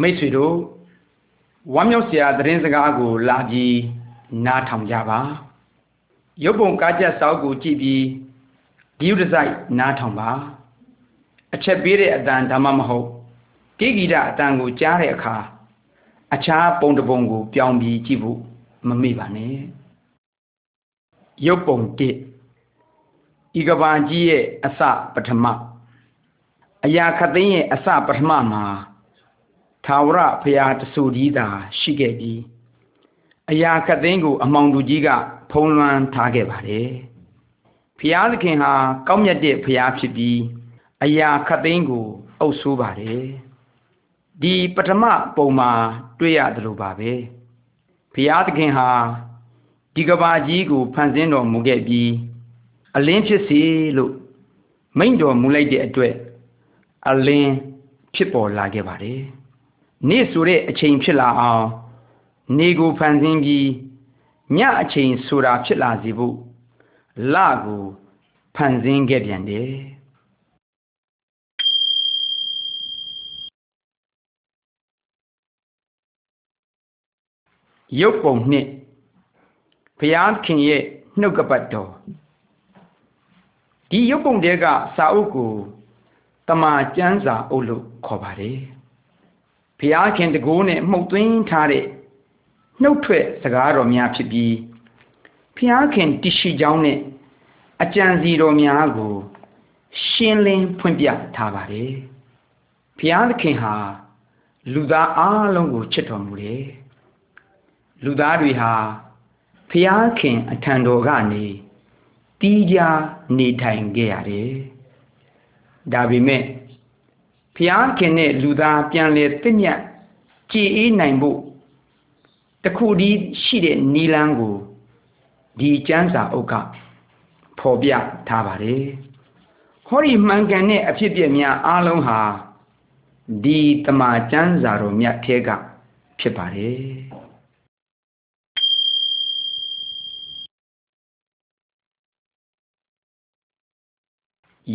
မိတ်ဆွေတို့ဝမ်းမြောက်စရာသတင်းစကားကိုလာပြီးနားထောင်ကြပါရုပ်ပုံကားချက်စောက်ကိုကြည့်ပြီးဒီဥဒဆိုင်နားထောင်ပါအချက်ပေးတဲ့အတန်ဒါမှမဟုတ်ကိဂီတအတန်ကိုကြားတဲ့အခါအခြားပုံတစ်ပုံကိုပြောင်းပြီးကြည့်ဖို့မမေ့ပါနဲ့ရုပ်ပုံ1ဤကဘာကြီးရဲ့အစပထမအရာခသိန်းရဲ့အစပထမမှာ သာဝရဖရာတဆူကြီးသာရှိခဲ့ပြီးအရာခသိန်းကို အမောင်သူကြီးက ဖုံးလွှမ်းထားခဲ့ပါတယ်ဖရာသခင်ဟာကောင်းမြတ်တဲ့ဖရာဖြစ်ပြီးအရာခသိန်းကို အုပ်ဆိုးပါတယ်ဒီပထမပုံမှာတွေ့ရတယ်လို့ပါပဲဖရာသခင်ဟာဒီကဘာကြီးကိုဖန်ဆင်းတော်မူခဲ့ပြီးအလင်းဖြစ်စေလို့မိန့်တော်မူလိုက်တဲ့အတွက်အလင်းဖြစ်ပေါ်လာခဲ့ပါတယ် နေ့ဆိုတဲ့အချိန်ဖြစ်လာအောင်နေကိုဖန်ဆင်းပြီးညအချိန်ဆိုတာဖြစ်လာစေဖို့လကိုဖန်ဆင်းခဲ့ပြန်တယ်ရုပ်ပုံနှစ်ဘုရားခင်ရဲ့နှုတ်ကပတ်တော်ဒီရုပ်ပုံတဲကစာအုပ်ကိုတမာကျမ်းစာအုပ်လို့ခေါ်ပါတယ် ဘုရားခင်တကိုးနဲ့မှုတ်သွင်းထားတဲ့နှုတ်ထွက်စကားတော်များဖြစ်ပြီးဘုရားခင်တရှိကြောင်းနဲ့အကြံစီတော်များကိုရှင်းလင်းဖွင့်ပြထားပါတယ်ဘုရားသခင်ဟာလူသားအလုံးကိုချစ်တော်မူတယ်လူသားတွေဟာဖျားခင်အထံတော်ကနေတီးကြနေထိုင်ခဲ့ရတယ်။ဒါပေမဲ့ ဖျားခင်နဲ့လူသားပြန်လေတင့်မြတ်ကြည်အေးနိုင်ဖို့တခုတည်းရှိတဲ့နီလန်းကိုဒီကျမ်းစာအုပ်ကဖော်ပြထားပါတယ်။ဟောဒီမှန်ကန်တဲ့အဖြစ်ပြများအားလုံးဟာဒီတမန်ကျမ်းစာတော်မြတ်ထဲကဖြစ်ပါတယ်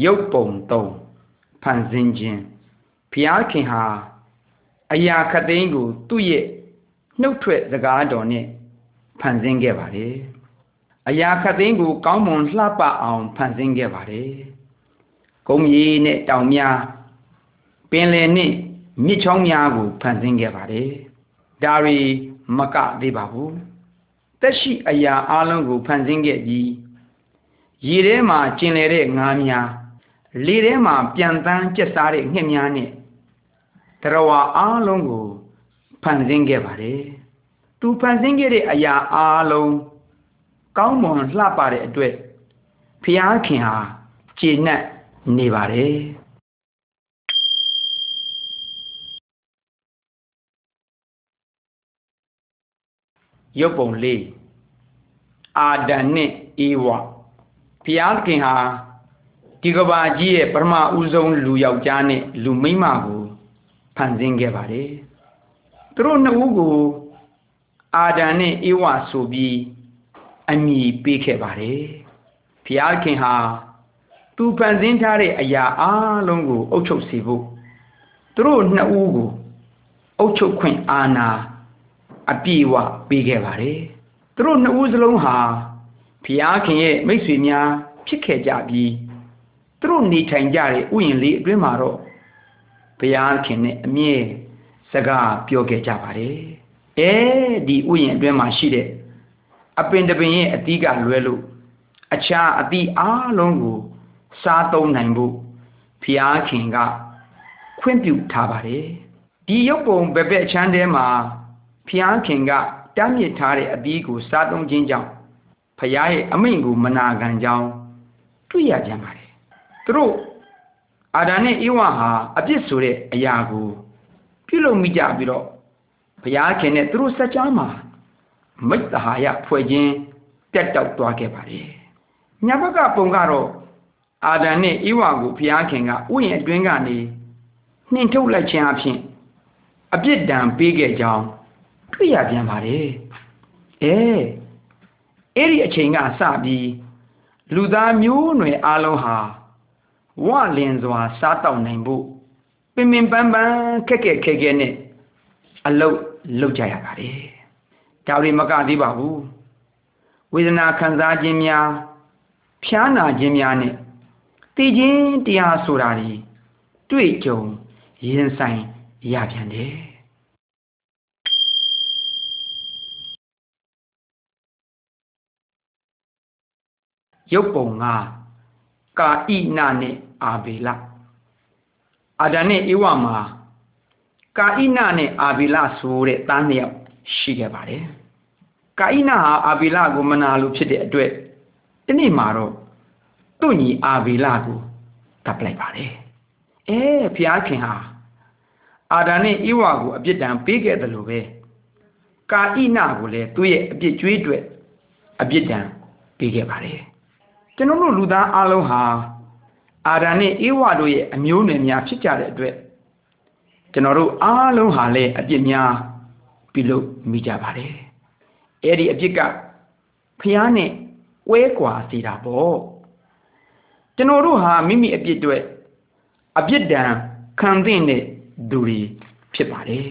။ရုပ်ပုံသုံးဖန်ဆင်းခြင်း ဘုရားခင်ဟာအရာခသိန်းကိုသူ့ရဲ့နှုတ်ထွက်စကားတော်နဲ့ဖန်ဆင်းခဲ့ပါတယ်အရာခသိန်းကိုကောင်းမွန်လှပအောင်ဖန်ဆင်းခဲ့ပါတယ်ကုန်းကြီးနဲ့တောင်များပင်လယ်နဲ့မြစ်ချောင်းများကိုဖန်ဆင်းခဲ့ပါတယ်ဒါရီမကသေးပါဘူးတက်ရှိအရာအလုံးကိုဖန်ဆင်းခဲ့ပြီးရေထဲမှာကျင်လည်တဲ့ငါးများလေထဲမှာပြန်တန်းကျက်စားတဲ့ငှက်များနဲ့ တရဝအားလုံးကိုဖန်ဆင်းခဲ့ပါတယ်။သူဖန်ဆင်းခဲ့တဲ့အရာအားလုံးကောင်းမွန်လှပတဲ့အတွက်ဖျားခင်ဟာကျေနပ်နေပါတယ်။ရုပ်ပုံလေးအာဒန်နဲ့အေဝဖျားခင်ဟာဒီကဘာကြီးရဲ့ပထမဦးဆုံးလူယောက်ျားနဲ့လူမိန်းမကို ဖန်ဆင်းခဲ့ပါတယ်သူတို့နှစ်ဦးကိုအာဒံနဲ့အေဝဆိုပြီးအမည်ပေးခဲ့ပါတယ်ဘုရားခင်ဟာသူဖန်ဆင်းထားတဲ့အရာအလုံးကိုအုပ်ချုပ်စေဖို့သူတို့နှစ်ဦးကိုအုပ်ချုပ်ခွင့်အာဏာအပြည့်အဝပေးခဲ့ပါတယ်သူတို့နှစ်ဦးစလုံးဟာဘုရားခင်ရဲ့မိတ်ဆွေများဖြစ်ခဲ့ကြပြီးသူတို့နေထိုင်ကြတဲ့ဥယျာဉ်လေးအတွင်းမှာတော့ ဘုရားခင်နဲ့အမြဲစကားပြောခဲ့ကြပါတယ်အဲဒီဥယျာဉ်အတွင်းမှာရှိတဲ့အပင်တပင်ရဲ့အသီးကလွဲလို့အခြားအသီးအားလုံးကို စားသုံးနိုင်ဖို့ဘုရားခင်ကခွင့်ပြုထားပါတယ်ဒီရုပ်ပုံဘက်ဘက်ချမ်းထဲမှာဘုရားခင်ကတမ်းမြစ်ထားတဲ့အသီးကို စားသုံးခြင်းကြောင့်ဘုရားရဲ့အမိန့်ကိုမနာခံကြောင်းတွေ့ရပြန်ပါတယ်သူတို့ အာဒံနဲ့ဧဝဟာအပြစ်ဆိုတဲ့အရာကိုပြုလုပ်မိကြပြီးတော့ဘုရားခင်နဲ့သူတို့စัจ जा မှာမိတ္တဟာယဖွဲ့ခြင်းတက်တောက်သွားခဲ့ပါတယ်။ညာဘက်ကပုံကတော့အာဒံနဲ့ဧဝကိုဘုရားခင်ကဥယျာဉ်အတွင်းကနေနှင်ထုတ်လိုက်ခြင်းအဖြစ်အပြစ်ဒဏ်ပေးခဲ့ကြောင်းတွေ့ရပြန်ပါတယ်။အဲအဲ့ဒီအချိန်ကစပြီးလူသားမျိုးနွယ်အလုံးဟာ ဝလင်စွာစားတောက်နိုင်ဖို့ပင်ပင်ပန်းပန်းခက်ခက်ခဲခဲနဲ့အလုတ်လုပ်ကြရပါတယ်ဒါတွေမကသေးပါဘူးဝေဒနာခံစားခြင်းများဖျားနာခြင်းများနဲ့သိခြင်းတရားဆိုတာတွေတွေ့ကြုံရင်ဆိုင်ရပြန်တယ်ရုပ်ပုံကကာဣနနဲ့ အာဘေလအာဒန်နဲ့ဧဝမှာကာဣနနဲ့အာဘေလဆိုတဲ့သားနှစ်ယောက်ရှိခဲ့ပါတယ်ကာဣနဟာအာဘေလကိုမနာလို့ဖြစ်တဲ့အတွက်ဒီနေ့မှာတော့သူ့ညီအာဘေလကိုတပ်လိုက်ပါတယ်အဲဘုရားခင်ဟာအာဒန်နဲ့ဧဝကိုအပြစ်ဒဏ်ပေးခဲ့တယ်လို့ပဲကာဣနကိုလည်းသူ့ရဲ့အပြစ်ကြွေးတွေအပြစ်ဒဏ်ပေးခဲ့ပါတယ်ကျွန်တော်တို့လူသားအလုံးဟာ အာဒံနဲ့ဧဝတို့ရဲ့အမျိုးနွယ်များဖြစ်ကြတဲ့အတွက်ကျွန်တော်တို့အားလုံးဟာလည်းအပြစ်များပြုလုပ်မိကြပါတယ်အဲ့ဒီအပြစ်ကဖျားနဲ့ဝဲကွာစီတာပေါ့ကျွန်တော်တို့ဟာမိမိအပြစ်တွေအပြစ်ဒဏ်ခံသင့်တဲ့သူတွေဖြစ်ပါတယ်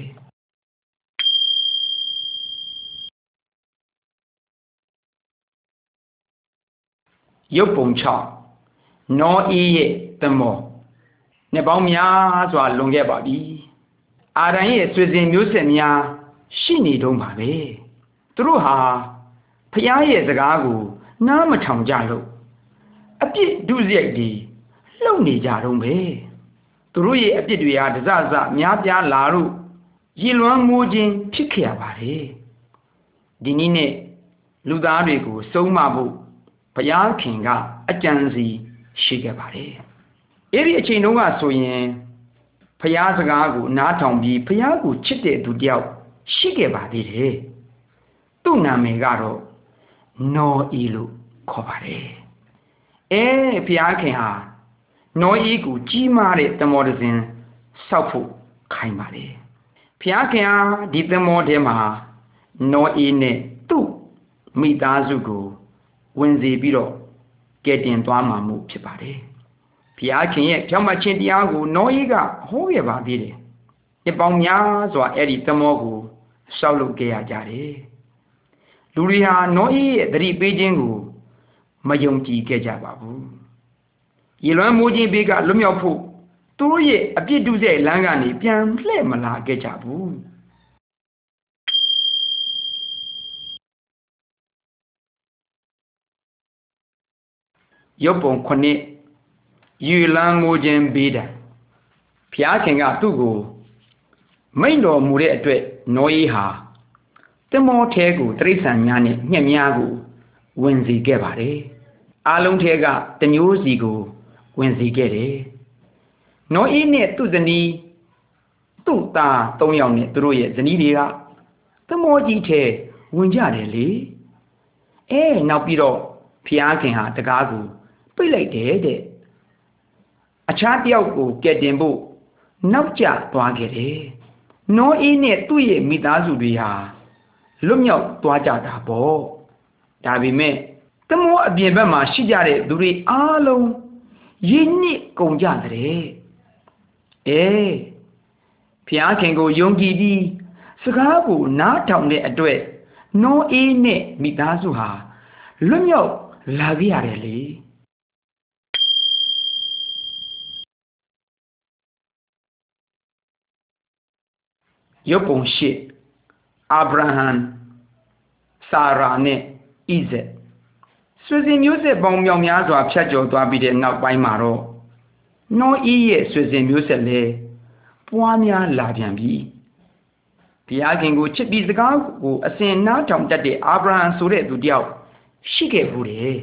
ရုပ်ပုံ6 နောဤရဲ့တမောနှစ်ပေါင်းများစွာလွန်ခဲ့ပါပြီအာရန်ရဲ့ဆွေစဉ်မျိုးဆက်များရှိနေတုံးပါပဲသူတို့ဟာဖျားရဲ့စကားကိုနားမထောင်ကြလို့အပြစ်ဒုစရိုက်တွေလှုပ်နေကြတုံးပဲသူတို့ရဲ့အပြစ်တွေဟာဒဇဇများပြားလာလို့ရည်လွမ်းမိုးခြင်းဖြစ်ခဲ့ရပါတယ်ဒီနည်းနဲ့လူသားတွေကိုစုံမဖို့ဘုရားခင်ကအကြံစီ ရှိခဲ့ပါတယ်။အဲ့ဒီအချိန်တုန်းကဆိုရင်ဘုရားစကားကိုနားထောင်ပြီးဘုရားကိုချစ်တဲ့သူတယောက်ရှိခဲ့ပါသေးတယ်။သူ့နာမည်ကတော့နောအီလို့ခေါ်ပါတယ်။အဲဘုရားခင်ဟာနောအီကိုကြီးမားတဲ့တမောတစဉ်စောက်ဖို့ခိုင်းပါတယ်။ဘုရားခင်ဟာဒီတမောထဲမှာနောအီနဲ့သူ့မိသားစုကိုဝင်စေပြီးတော့ ကဲတင်သွားမှာမှုဖြစ်ပါတယ်။ဘုရားခင်ရဲ့ဖြောင့်မခြင်းတရားကိုနောအေးကဟောခဲ့ပါသေးတယ်။ဒီပေါင်းများစွာအဲ့ဒီသမောကိုစောက်လုပ်ခဲ့ရကြတယ်။လူတွေဟာနောအေးရဲ့သတိပေးခြင်းကိုမယုံကြည်ခဲ့ကြပါဘူး။ရေလွမ်းမိုးခြင်းဘေးကလွတ်မြောက်ဖို့သူတို့ရဲ့အပြစ်ဒုစရိုက်လမ်းကနေပြန်လှည့်မလာခဲ့ကြဘူး။ ရုပ်ပုံခုနှစ်ယူလန်းငိုခြင်းဘေးဒဏ်ဘုရားခင်ကသူ့ကိုမိန့်တော်မူတဲ့အတွက်နောအေးဟာတမောထဲကိုတိရစ္ဆာန်များနဲ့ညှက်များကိုဝင်စီခဲ့ပါတယ်အားလုံးထဲကတမျိုးစီကိုဝင်စီခဲ့တယ်နောအေးနဲ့သူ့ဇနီးသူ့သား၃ယောက်နဲ့သူတို့ရဲ့ဇနီးတွေကတမောကြီးထဲဝင်ကြတယ်လေအဲနောက်ပြီးတော့ဖျားခင်ဟာတကားကို ပိတ်လိုက်တယ်တဲ့အခြားတယောက်ကိုကဲတင်ဖို့နောက်ကျသွားခဲ့တယ်နောအေးနဲ့သူ့ရဲ့မိသားစုတွေဟာလွတ်မြောက်သွားကြတာပေါ့ဒါပေမဲ့တမောအပြင်ဘက်မှာရှိကြတဲ့သူတွေအားလုံးရင်းနစ်ကုန်ကြတဲ့အဲဖျားခင်ကိုယုံကြည်ပြီးစကားကိုနားထောင်တဲ့အတွက်နောအေးနဲ့မိသားစုဟာလွတ်မြောက်လာခဲ့ရတယ်လေ ရုပ်ပုံရှိအာဗြဟံစာရာနဲ့ဣဇက်ဆွေစဉ်မျိုးဆက်ပေါင်းမြောင်များစွာဖြတ်ကျော်သွားပြီးတဲ့နောက်ပိုင်းမှာတော့နောဤရဲ့ဆွေစဉ်မျိုးဆက်လဲပွားများလာပြန်ပြီဘုရားခင်ကိုချစ်ပြီးစကားကိုအစဉ်နားထောင်တတ်တဲ့အာဗြဟံဆိုတဲ့သူတယောက်ရှိခဲ့ဘူးတယ်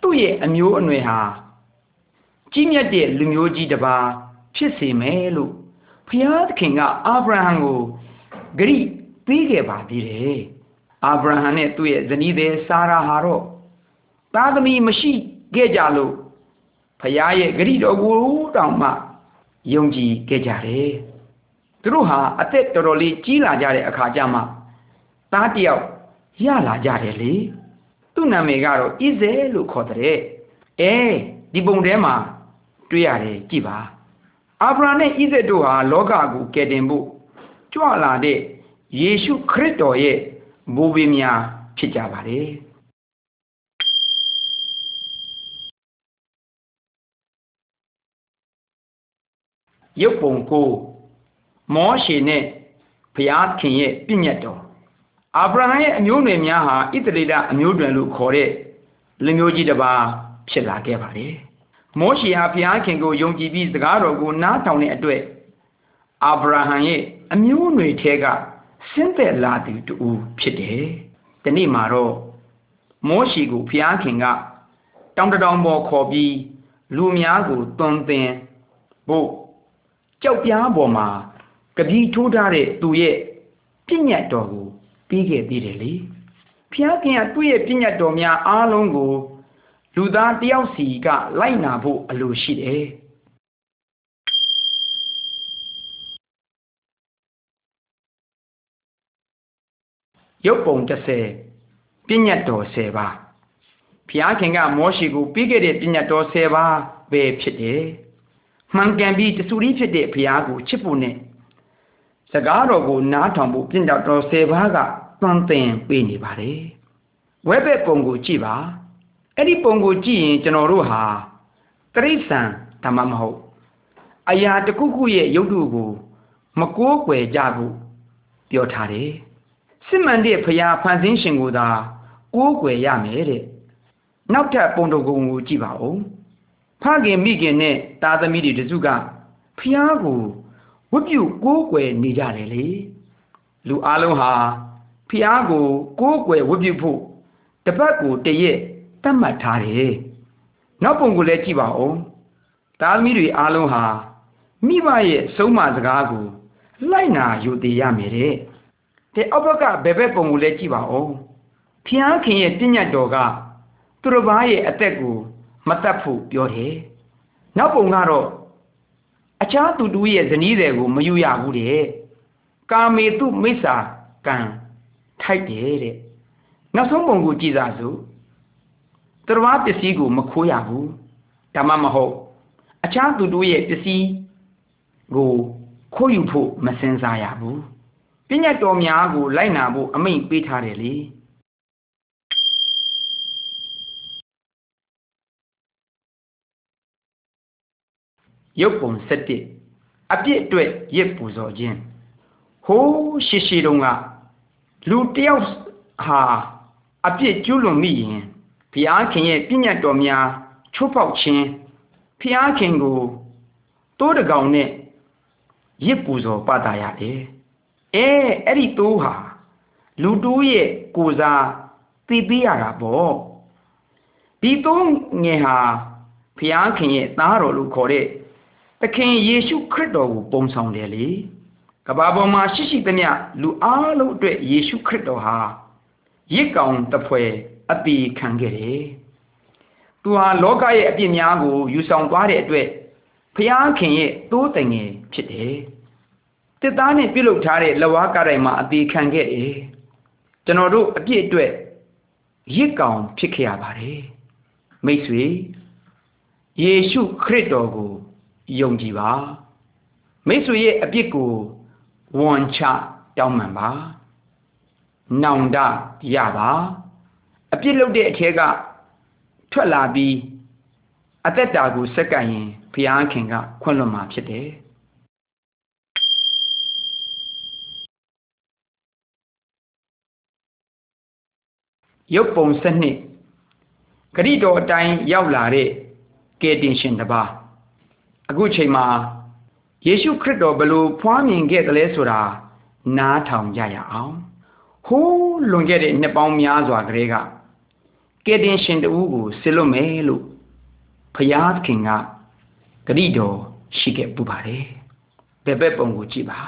သူ့ရဲ့အမျိုးအနွယ်ဟာကြီးမြတ်တဲ့လူမျိုးကြီးတစ်ပါးဖြစ်စေမယ်လို့ ဖျားသခင်ကအာဗြဟံကိုဂရိပေးခဲ့ပါသေးတယ်အာဗြဟံနဲ့သူ့ရဲ့ဇနီးသည်စာရာဟာတော့သားသမီးမရှိခဲ့ကြလို့ဖျားရဲ့ဂရိတော်ကိုတောင်မှယုံကြည်ခဲ့ကြတယ်သူတို့ဟာအသက်တော်တော်လေးကြီးလာကြတဲ့အခါကျမှသားတယောက်ရလာကြတယ်လေသူ့နာမည်ကတော့ဣဇဲလို့ခေါ်တဲ့အဲဒီပုံထဲမှာတွေ့ရတယ်ကြည်ပါ အာဗြဟံနဲ့ဣဇက်တို့ဟာလောကကိုကယ်တင်ဖို့ကြွလာတဲ့ယေရှုခရစ်တော်ရဲ့ဘိုးဘေးများဖြစ်ကြပါတယ်ရုပ်ပုံကိုမောရှေနဲ့ဘုရားခင်ရဲ့ပြည့်ညတ်တော်အာဗြဟံရဲ့အမျိုးနွယ်များဟာဣသရေလအမျိုးတွေလို့ခေါ်တဲ့လူမျိုးကြီးတစ်ပါးဖြစ်လာခဲ့ပါတယ် မောရှေဟာဘုရားခင်ကိုယုံကြည်ပြီးစကားတော်ကိုနားထောင်တဲ့အတွက်အာဗြဟံရဲ့အမျိုးနွယ်ထဲကဆင်းသက်လာသူတူဖြစ်တယ်။ဒီနေ့မှာတော့မောရှေကိုဘုရားခင်ကတောင်တတောင်ပေါ်ခေါ်ပြီးလူများကိုတွန်သင်ဖို့ကြောက်ပြားပေါ်မှာကပီးထိုးထားတဲ့သူရဲ့ပြည့်ညတ်တော်ကိုပြီးခဲ့သေးတယ်လေ။ဘုရားခင်ကသူ့ရဲ့ပြည့်ညတ်တော်များအားလုံးကို လူသားတယောက်စီကလိုက်နာဖို့အလိုရှိတယ်။ရုပ်ပုံ30ပြည့်ညတ်တော်10ပါးဘုရားခင်ကမောရှိကိုပြီးခဲ့တဲ့ပြည့်ညတ်တော်10ပါးပဲဖြစ်တယ်။မှန်ကန်ပြီးတဆူရီဖြစ်တဲ့ဘုရားကိုချစ်ဖို့နဲ့စကားတော်ကိုနားထောင်ဖို့ပြည့်ညတ်တော်10ပါးကသွန်သင်ပေးနေပါတယ်။ဝဲဘက်ပုံကိုကြည့်ပါ။ အဲ့ဒီပုံကိုကြည့်ရင်ကျွန်တော်တို့ဟာတရိษံဓမ္မမဟုတ်အရာတစ်ခုခုရဲ့ရုပ်တုကို မကိုးကွယ်ကြဘူးပြောထားတယ်စစ်မှန်တဲ့ဖရာဖန်ဆင်းရှင်ကိုသာကိုးကွယ်ရမယ်တဲ့နောက်ထပ်ပုံတော်ကိုကြည့်ပါဦးဖခင်မိခင်နဲ့သားသမီးတွေတစုကဖျားကိုဝတ်ပြုကိုးကွယ်နေကြတယ်လေလူအလုံးဟာဖျားကိုကိုးကွယ်ဝတ်ပြုဖို့တပတ်ကိုတရက် သတ်မှတ်ထားတယ်။နောက်ပုံကိုလည်းကြည့်ပါဦး။သားသမီးတွေအားလုံးဟာမိဘရဲ့ဆုံးမစကားကိုလိုက်နာယူတည်ရမယ်တဲ့။တဲ့အောက်ဘက်ကဘယ်ဘက်ပုံကိုလည်းကြည့်ပါဦး။ဖျားခင်ရဲ့ပြညတ်တော်ကသူတစ်ပါးရဲ့အသက်ကိုမတတ်ဖို့ပြောတယ်။နောက်ပုံကတော့အခြားသူတူရဲ့ဇနီးတွေကိုမယူရဘူးတဲ့။ကာမေတုမိစ္ဆာကံထိုက်တယ်တဲ့။နောက်ဆုံးပုံကိုကြည့်စားစို့ သူတော်ဘာပစ္စည်းကိုမခိုးရဘူးဒါမှမဟုတ်အခြားသူတို့ရဲ့ပစ္စည်းကိုခိုးယူဖို့မစင်စားရဘူးပညာတော်များကိုလိုက်နာဖို့အမိန့်ပေးထားတယ်လေရုပ်ပုံ7အပြစ်အတွက်ရစ်ပူဇော်ခြင်းဟိုးရှိရှိတုန်းကလူတယောက်ဟာအပြစ်ကျူးလွန်မိရင် ဘုရားခင်ရဲ့ပြည့်ညတ်တော်များချိုးဖောက်ခြင်းဘုရားခင်ကိုတိုးတကောင်နဲ့ရစ်ပူဇော်ပတာရတယ်အဲအဲ့ဒီတိုးဟာလူတိုးရဲ့ကိုစားသိပေးရတာပေါ့ဒီတိုးငယ်ဟာဘုရားခင်ရဲ့သားတော်လို့ခေါ်တဲ့သခင်ယေရှုခရစ်တော်ကိုပုံဆောင်တယ်လေကဘာပေါ်မှာရှိရှိသမျှလူအားလုံးအတွက်ယေရှုခရစ်တော်ဟာရစ်ကောင်တဖွဲ အပေခံခဲ့တယ်။သူဟာလောကရဲ့အပြစ်များကိုယူဆောင်သွားတဲ့အတွက်ဖျားခင်ရဲ့သိုးတငယ်ဖြစ်တယ်။တစ်သားနဲ့ပြုတ်လုထားတဲ့လဝါကတိုင်မှာအပေခံခဲ့တယ်။ကျွန်တော်တို့အပြစ်အတွက်ရစ်ကောင်ဖြစ်ခဲ့ရပါတယ်။မိတ်ဆွေယေရှုခရစ်တော်ကိုယုံကြည်ပါ။မိတ်ဆွေရဲ့အပြစ်ကိုဝန်ချတောင်းပန်ပါ။နောင်တရပါ။ အပြစ်လုပ်တဲ့အထက်ကထွက်လာပြီးအသက်တာကိုစက္ကန့်ရင်ဘုရားခင်ကခွင့်လွှတ်မှာဖြစ်တယ်ရုပ်ပုံစနစ်ဂရိတော်အတိုင်းရောက်လာတဲ့ကယ်တင်ရှင်တစ်ပါးအခုချိန်မှာယေရှုခရစ်တော်ဘလို့ဖွားမြင်ခဲ့တယ်လဲဆိုတာနားထောင်ကြရအောင် ဟိုးလွန်ခဲ့တဲ့နှစ်ပေါင်းများစွာကလေးကကယ်တင်ရှင်တူကိုဆစ်လွတ်မယ်လို့ဖယားခင်ကဂရိတော်ရှိခဲ့ပူပါတယ်ဘယ်ဘက်ပုံကိုကြည့်ပါ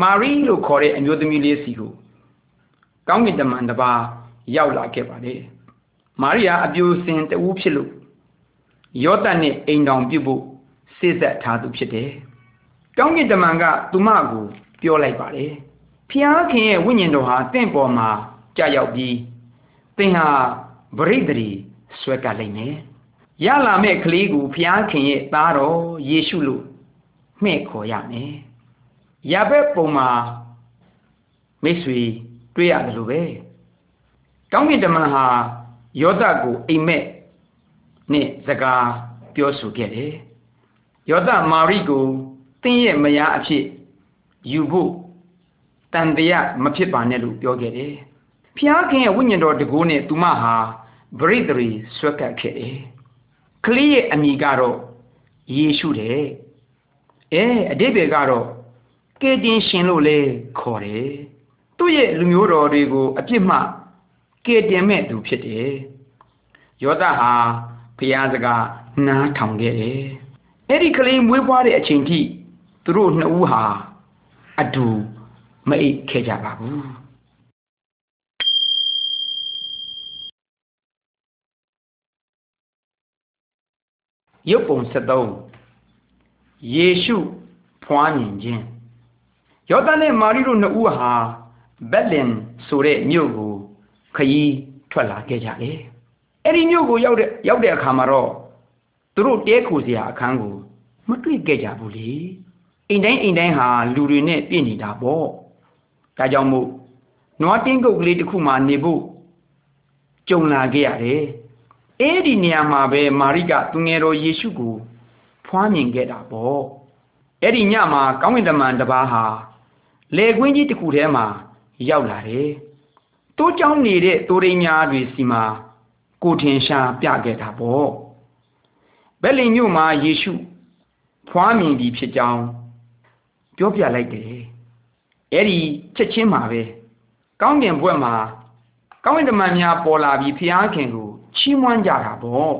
မာရီလို့ခေါ်တဲ့အမျိုးသမီးလေးစီကိုကောင်းကင်တမန်တစ်ပါးရောက်လာခဲ့ပါတယ်မာရိယာအပြိုစင်တူဖြစ်လို့ယောသတ်နဲ့အိမ်တော်ပြုတ်ဖို့စိစက်ထားသူဖြစ်တယ်ကောင်းကင်တမန်ကသူမကိုပြောလိုက်ပါတယ် ဖျားခင်ရဲ့ဝိညာဉ်တော်ဟာတင့်ပေါ်မှာကြာရောက်ပြီးသင်ဟာဗရိဒရီဆွဲကပ်လိုက်မယ်ရလာမဲ့ကလေးကိုဖျားခင်ရဲ့သားတော်ယေရှုလို့မှဲ့ခေါ်ရမယ်ရဘက်ပုံမှာမိတ်ဆွေတွေ့ရတယ်လို့ပဲကောင်းကင်တမန်ဟာယောသကိုအိမ်မက်နဲ့စကားပြောဆိုခဲ့တယ်ယောသမာရိကိုတင်းရဲ့မယားအဖြစ်ယူဖို့ တန်တရားမဖြစ်ပါနဲ့လို့ပြောခဲ့တယ်ဖျားခင်ရဲ့ဝိညာဉ်တော်တကူနဲ့သူမဟာဗရိတရီဆွဲကပ်ခဲ့တယ်ကလေးရဲ့အမိကတော့ယေရှုတဲ့အဲအတိပ္ပယ်ကတော့ကေတင်ရှင်လို့လဲခေါ်တယ်သူ့ရဲ့လူမျိုးတော်တွေကိုအပြစ်မှကေတင်မဲ့သူဖြစ်တယ်ယောသဟာဖျားစကားနားထောင်ခဲ့တယ်အဲ့ဒီကလေးမွေးဖွားတဲ့အချိန်ထိသူတို့နှစ်ဦးဟာအတူ မအိတ်ခဲ့ကြပါဘူးရုပ်ပုံ73ယေရှုဖွားမြင်ခြင်းယောသန်နဲ့မာရိတို့နှစ်ဦးဟာဘက်လင်ဆိုတဲ့မြို့ကိုခရီးထွက်လာခဲ့ကြတယ်အဲ့ဒီမြို့ကိုရောက်တဲ့ရောက်တဲ့အခါမှာတော့သူတို့တဲခိုစရာအခန်းကိုမတွေ့ခဲ့ကြဘူးလေအိမ်တိုင်းအိမ်တိုင်းဟာလူတွေနဲ့ပြည့်နေတာပေါ့ ဒါကြောင့်မို့နွားတင်းကုတ်ကလေးတစ်ခုမှနေဖို့ကြုံလာခဲ့ရတယ်အဲ့ဒီနေရာမှာပဲမာရိကသူငယ်တော်ယေရှုကိုဖွားမြင်ခဲ့တာပေါ့အဲ့ဒီညမှာကောင်းကင်တမန်တစ်ပါးဟာလေကွင်းကြီးတစ်ခုထဲမှာရောက်လာတယ်တိုးကြောင်းနေတဲ့တိုးရင်းများတွေစီမှာကိုထင်ရှားပြခဲ့တာပေါ့ဘယ်လင်မြို့မှာယေရှုဖွားမြင်ပြီဖြစ်ကြောင်းပြောပြလိုက်တယ် အဲ့ဒီချက်ချင်းမှာပဲကောင်းကင်ဘွဲ့မှာကောင်းကင်တမန်များပေါ်လာပြီးဖျားခင်ကိုချီးမွမ်းကြတာပေါ့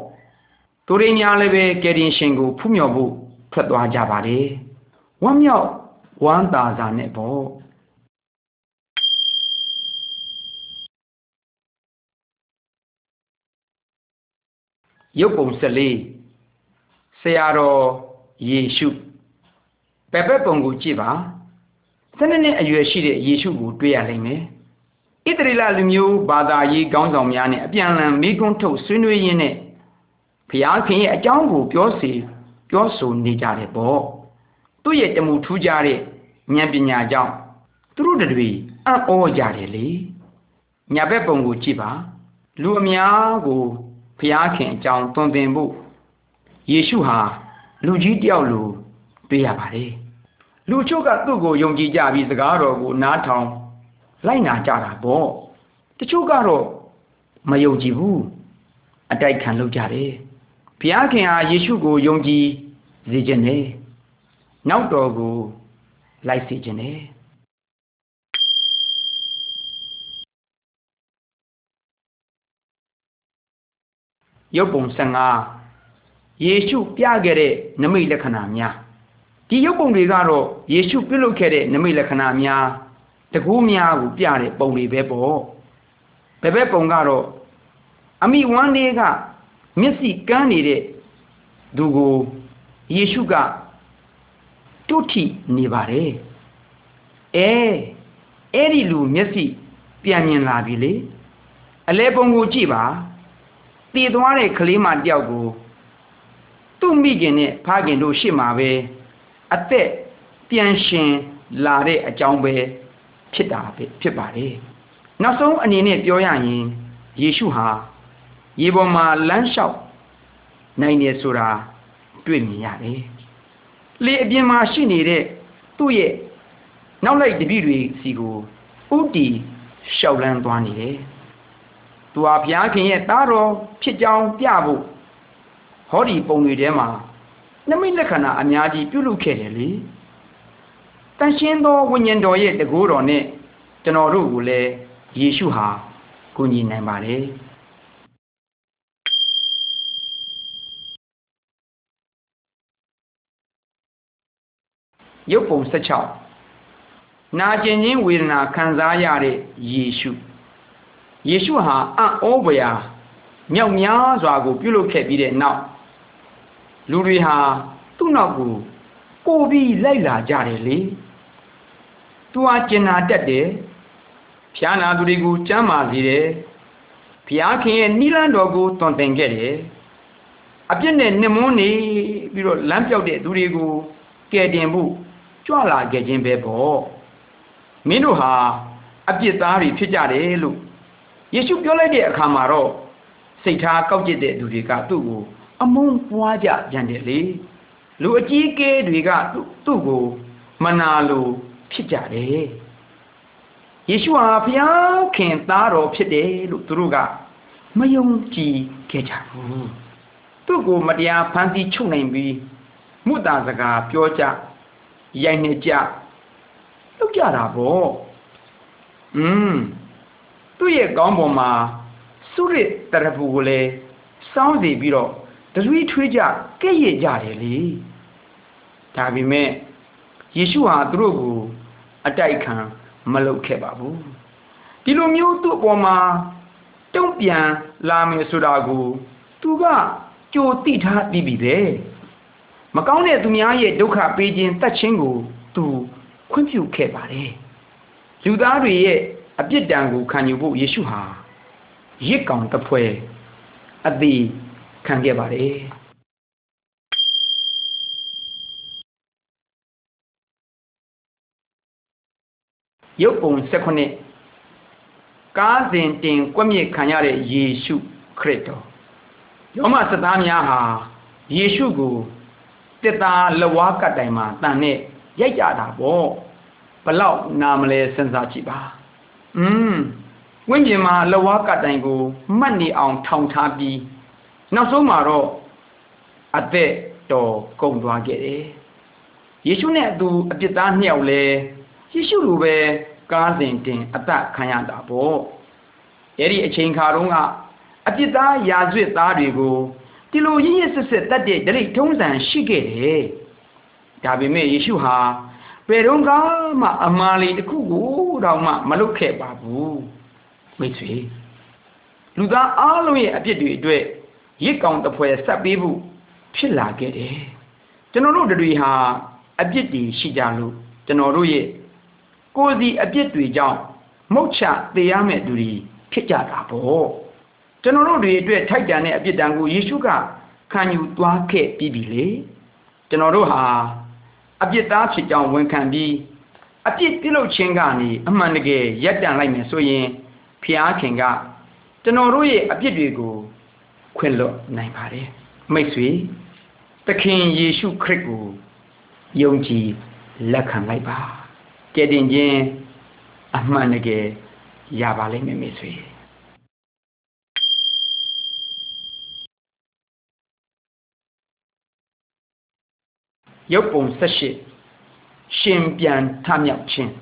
သူတွေများလည်းပဲကယ်တင်ရှင်ကိုဖူးမြော်ဖို့ထွက်သွားကြပါတယ်ဝမ်းမြောက်ဝမ်းသာစာနဲ့ပေါ့ရုပ်ပုံ14ဆရာတော်ယေရှုပက်ပက်ပုံကိုကြည့်ပါ စနစ်နဲ့အရွယ်ရှိတဲ့ယေရှုကိုတွေ့ရလိမ့်မယ်ဣသရေလလူမျိုးဘာသာရေးခေါင်းဆောင်များနဲ့အပြန်အလှန်မိကွန်းထုတ်ဆွေးနွေးရင်းနဲ့ဘုရားခင်ရဲ့အကြောင်းကိုပြောစီပြောဆိုနေကြတယ်ပေါ့သူ့ရဲ့တမှုထူးကြတဲ့ဉာဏ်ပညာကြောင့်သူတို့တွေအံ့ဩကြတယ်လေညာဘက်ပုံကိုကြည့်ပါလူအများကိုဘုရားခင်အကြောင်းသွန်သင်ဖို့ယေရှုဟာလူကြီးတယောက်လိုတွေ့ရပါတယ် လူချို့ကသူ့ကိုယုံကြည်ကြပြီးစကားတော်ကိုနားထောင်လိုက်နာကြတာပေါ့တချို့ကတော့မယုံကြည်ဘူးအတိုက်ခံလုပ်ကြတယ်ဘုရားခင်ဟာယေရှုကိုယုံကြည်စေခြင်းနဲ့နောက်တော်ကိုလိုက်စေခြင်းနဲ့ရုပ်ပုံ15ယေရှုပြခဲ့တဲ့နမိတ်လက္ခဏာများ ဒီရုပ်ပုံတွေကတော့ယေရှုပြုလုပ်ခဲ့တဲ့နမိတ်လက္ခဏာများတကူးများကိုပြတဲ့ပုံတွေပဲပေါ့ဘယ်ဘက်ပုံကတော့အမိဝမ်းလေးကမျက်စိကန်းနေတဲ့သူကိုယေရှုကတုထိနေပါတယ်အဲအဲ့ဒီလူမျက်စိပြန်မြင်လာပြီလေအလဲပုံကိုကြည့်ပါတည်သွားတဲ့ကလေးမတယောက်ကိုသူ့မိခင်နဲ့ဖခင်တို့ရှေ့မှာပဲ အသက်ပြန်ရှင်လာတဲ့အကြောင်းပဲဖြစ်တာပဲဖြစ်ပါတယ်နောက်ဆုံးအနေနဲ့ပြောရရင်ယေရှုဟာရေပေါ်မှာလမ်းလျှောက်နိုင်တယ်ဆိုတာတွေ့မြင်ရတယ်လေအပြင်မှာရှိနေတဲ့သူ့ရဲ့နောက်လိုက်တပည့်တွေစီကိုဥတီလျှောက်လန်းသွားနေတယ်သူဟာဘုရားခင်ရဲ့သားတော်ဖြစ်ကြောင်းပြဖို့ဟောဒီပုံတွေထဲမှာ နမိတ်လက္ခဏာအများကြီးပြုလုပ်ခဲ့တယ်လေတန်ရှင်းသောဝိညာဉ်တော်ရဲ့တကူတော်နဲ့ကျွန်တော်တို့ကိုလည်းယေရှုဟာကူညီနိုင်ပါတယ်ရုပ်ပုံ16နာကျင်ခြင်းဝေဒနာခံစားရတဲ့ယေရှုယေရှုဟာအံ့ဩဖွယ်မြောက်များစွာကိုပြုလုပ်ခဲ့ပြီးတဲ့နောက် လူတွေဟာသူ့နောက်ကိုပို့ပြီးလိုက်လာကြတယ်လေသူဟာကျင်နာတတ်တယ်ဖျားနာသူတွေကိုကြမ်းမာစေတယ်ဘုရားခင်ရဲ့နိလန်းတော်ကိုတွန်တင်ခဲ့တယ်အပြစ်နဲ့နှမွန်းနေပြီးတော့လမ်းပြောက်တဲ့သူတွေကိုကယ်တင်ဖို့ကြွလာခဲ့ခြင်းပဲပေါ့မင်းတို့ဟာအပြစ်သားတွေဖြစ်ကြတယ်လို့ယေရှုပြောလိုက်တဲ့အခါမှာတော့စိတ်ထားကောက်ကျစ်တဲ့သူတွေကသူ့ကို အမုန်းပွားကြပြန်တယ်လေလူအကြီးကဲတွေကသူ့ကိုမနာလို့ဖြစ်ကြတယ်ယေရှုဟာဘုရားခင်သားတော်ဖြစ်တယ်လို့သူတို့ကမယုံကြည်ခဲ့ကြဘူးသူ့ကိုမတရားဖန်ဆီးချုပ်နိုင်ပြီးမုတာစကားပြောကြရိုက်နေကြလုပ်ကြတာပေါ့อืมသူ့ရဲ့ကောင်းပေါ်မှာစုရစ်တရဖူကိုလည်းစောင်းစီပြီးတော့ တရွေးထွေးကြကဲ့ရဲ့ကြတယ်လေဒါပေမဲ့ယေရှုဟာသူတို့ကိုအတိုက်ခံမလုပ်ခဲ့ပါဘူးဒီလိုမျိုးသူ့အပေါ်မှာတုံ့ပြန်လာမယ်ဆိုတာကိုသူကကြိုသိထားပြီးပြီပဲမကောင်းတဲ့သူများရဲ့ဒုက္ခပေးခြင်းတတ်ခြင်းကိုသူခွင့်ပြုခဲ့ပါတယ်လူသားတွေရဲ့အပြစ်ဒဏ်ကိုခံယူဖို့ယေရှုဟာရစ်ကောင်တစ်ဖွဲအသေး ခံခဲ့ပါတယ်ရုပ်ပုံ16ကားစဉ်တင်ကွက်မြစ်ခံရတဲ့ယေရှုခရစ်တော်ယောမစသားများဟာယေရှုကိုတစ်သားလဝါကတိုင်မှာတန်နဲ့ရိုက်ကြတာပေါ့ဘလောက်နာမလဲစဉ်းစားကြည့်ပါอืมဝိညာဉ်မှာလဝါကတိုင်ကိုမှတ်နေအောင်ထောင်ထားပြီး နောက်ဆုံးမှာတော့အသက်တော်ကုန်သွားခဲ့တယ်ယေရှုနဲ့အတူအပြစ်သားနှစ်ယောက်လဲယေရှုလိုပဲကားစဉ်တင်အသက်ခံရတာပေါ့အဲ့ဒီအချိန်ခါတုန်းကအပြစ်သားရာဇဝတ်သားတွေကိုဒီလိုရင်းရစစ်စစ်တတ်တဲ့ဒလိထုံးစံရှိခဲ့တယ်ဒါပေမဲ့ယေရှုဟာဘယ်တော့မှအမားလေးတစ်ခုကိုတော့မှမလုပ်ခဲ့ပါဘူးမိတ်ဆွေလူသားအားလုံးရဲ့အပြစ်တွေအတွက် ရစ်ကောင်တပွဲဆက်ပေးဖို့ဖြစ်လာခဲ့တယ်ကျွန်တော်တို့တွေဟာအပြစ်တွေရှိကြလို့ကျွန်တော်တို့ရဲ့ကိုယ်စီအပြစ်တွေကြောင့်မုတ်ချသေးရမယ့်သူတွေဖြစ်ကြတာပေါ့ကျွန်တော်တို့တွေအတွက်ထိုက်တန်တဲ့အပြစ်ဒဏ်ကိုယေရှုကခံယူသွားခဲ့ပြီးပြီလေကျွန်တော်တို့ဟာအပြစ်သားဖြစ်ကြောင်းဝန်ခံပြီးအပြစ်ပြုလုပ်ခြင်းကနေအမှန်တကယ်ရပ်တန့်လိုက်မယ်ဆိုရင်ဖျားခင်ကကျွန်တော်တို့ရဲ့အပြစ်တွေကို ခွင့်လွတ်နိုင်ပါတယ်မိတ်ဆွေသခင်ယေရှုခရစ်ကိုယုံကြည်လက်ခံလိုက်ပါကဲတင်ခြင်းအမှန်တကယ်ရပါလိမ့်မယ်မိတ်ဆွေရုပ်ပုံ78ရှင်ပြန်ထမြောက်ခြင်း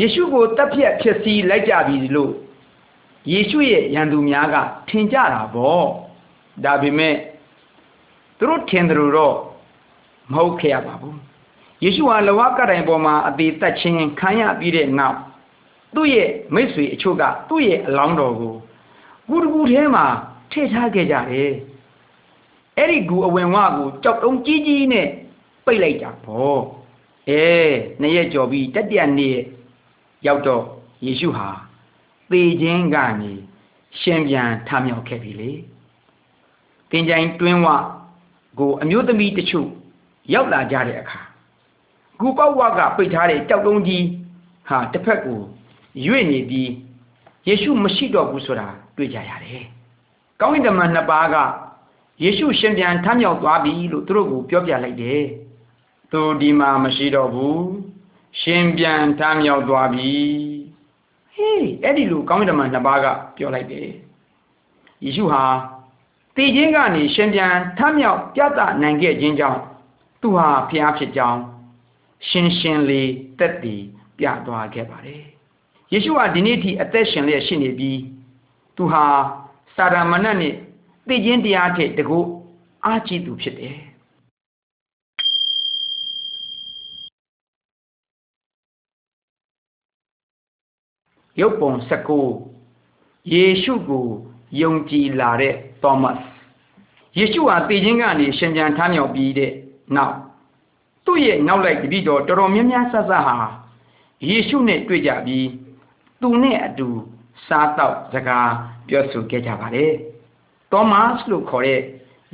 ယေရှုကိုတပ်ဖြတ်ဖြစ်စီလိုက်ကြပြီလို့ ယေရှုရဲ့ရန်သူများကထင်ကြတာပေါ့ဒါပေမဲ့သူတို့ထင်တယ်လို့တော့မဟုတ်ခဲ့ရပါဘူးယေရှုဟာလဝကတိုင်ပေါ်မှာအသေးသက်ခြင်းခံရပြီးတဲ့နောက်သူ့ရဲ့မိတ်ဆွေအချို့ကသူ့ရဲ့အလောင်းတော်ကိုဂူတကူထဲမှာထည့်ထားခဲ့ကြတယ်အဲ့ဒီဂူအဝင်ဝကိုကြောက်တုံးကြီးကြီးနဲ့ပိတ်လိုက်တာပေါ့အဲနှစ်ရက်ကြော်ပြီးတတိယနေ့ရောက်တော့ယေရှုဟာ သေခြင်းကနေရှင်ပြန်ထမြောက်ခဲ့ပြီလေတင်ကြိုင်တွင်းဝကိုအမျိုးသမီးတချို့ရောက်လာကြတဲ့အခါဂူပေါက်ဝကပိတ်ထားတဲ့ကြောက်တုံးကြီးဟာတစ်ဖက်ကိုရွေ့နေပြီးယေရှုမရှိတော့ဘူးဆိုတာတွေ့ကြရတယ်။ကောင်းကင်တမန်နှစ်ပါးကယေရှုရှင်ပြန်ထမြောက်သွားပြီလို့သူတို့ကိုပြောပြလိုက်တယ်။သူဒီမှာမရှိတော့ဘူး။ရှင်ပြန်ထမြောက်သွားပြီ။ ဟေးအဲ့ဒီလိုကောင်းကင်တမန်နှစ်ပါးကပြောလိုက်တယ်။ယေရှုဟာတည်ခြင်းကနေရှင်ပြန်ထမြောက်ပြသနိုင်ခဲ့ခြင်းကြောင့်သူဟာဖျားဖြစ်ကြောင်းရှင်းရှင်းလေးတက်တည်ပြသွားခဲ့ပါတယ်။ယေရှုဟာဒီနေ့ထိအသက်ရှင်လျက်ရှိနေပြီးသူဟာစာရမဏတ်နဲ့သိခြင်းတရားထက်တကူအားကြီးသူဖြစ်တယ်။ ရုပ်ပုံ19ယေရှုကိုယုံကြည်လာတဲ့သောမတ်ယေရှုဟာသိခြင်းကနေရှင်ပြန်ထမြောက်ပြီးတဲ့နောက်သူ့ရဲ့နောက်လိုက်တပည့်တော်တော်တော်များများဆဆဟာယေရှုနဲ့တွေ့ကြပြီးသူနဲ့အတူစားတော့စကားပြောဆိုခဲ့ကြပါတယ်။သောမတ်လို့ခေါ်တဲ့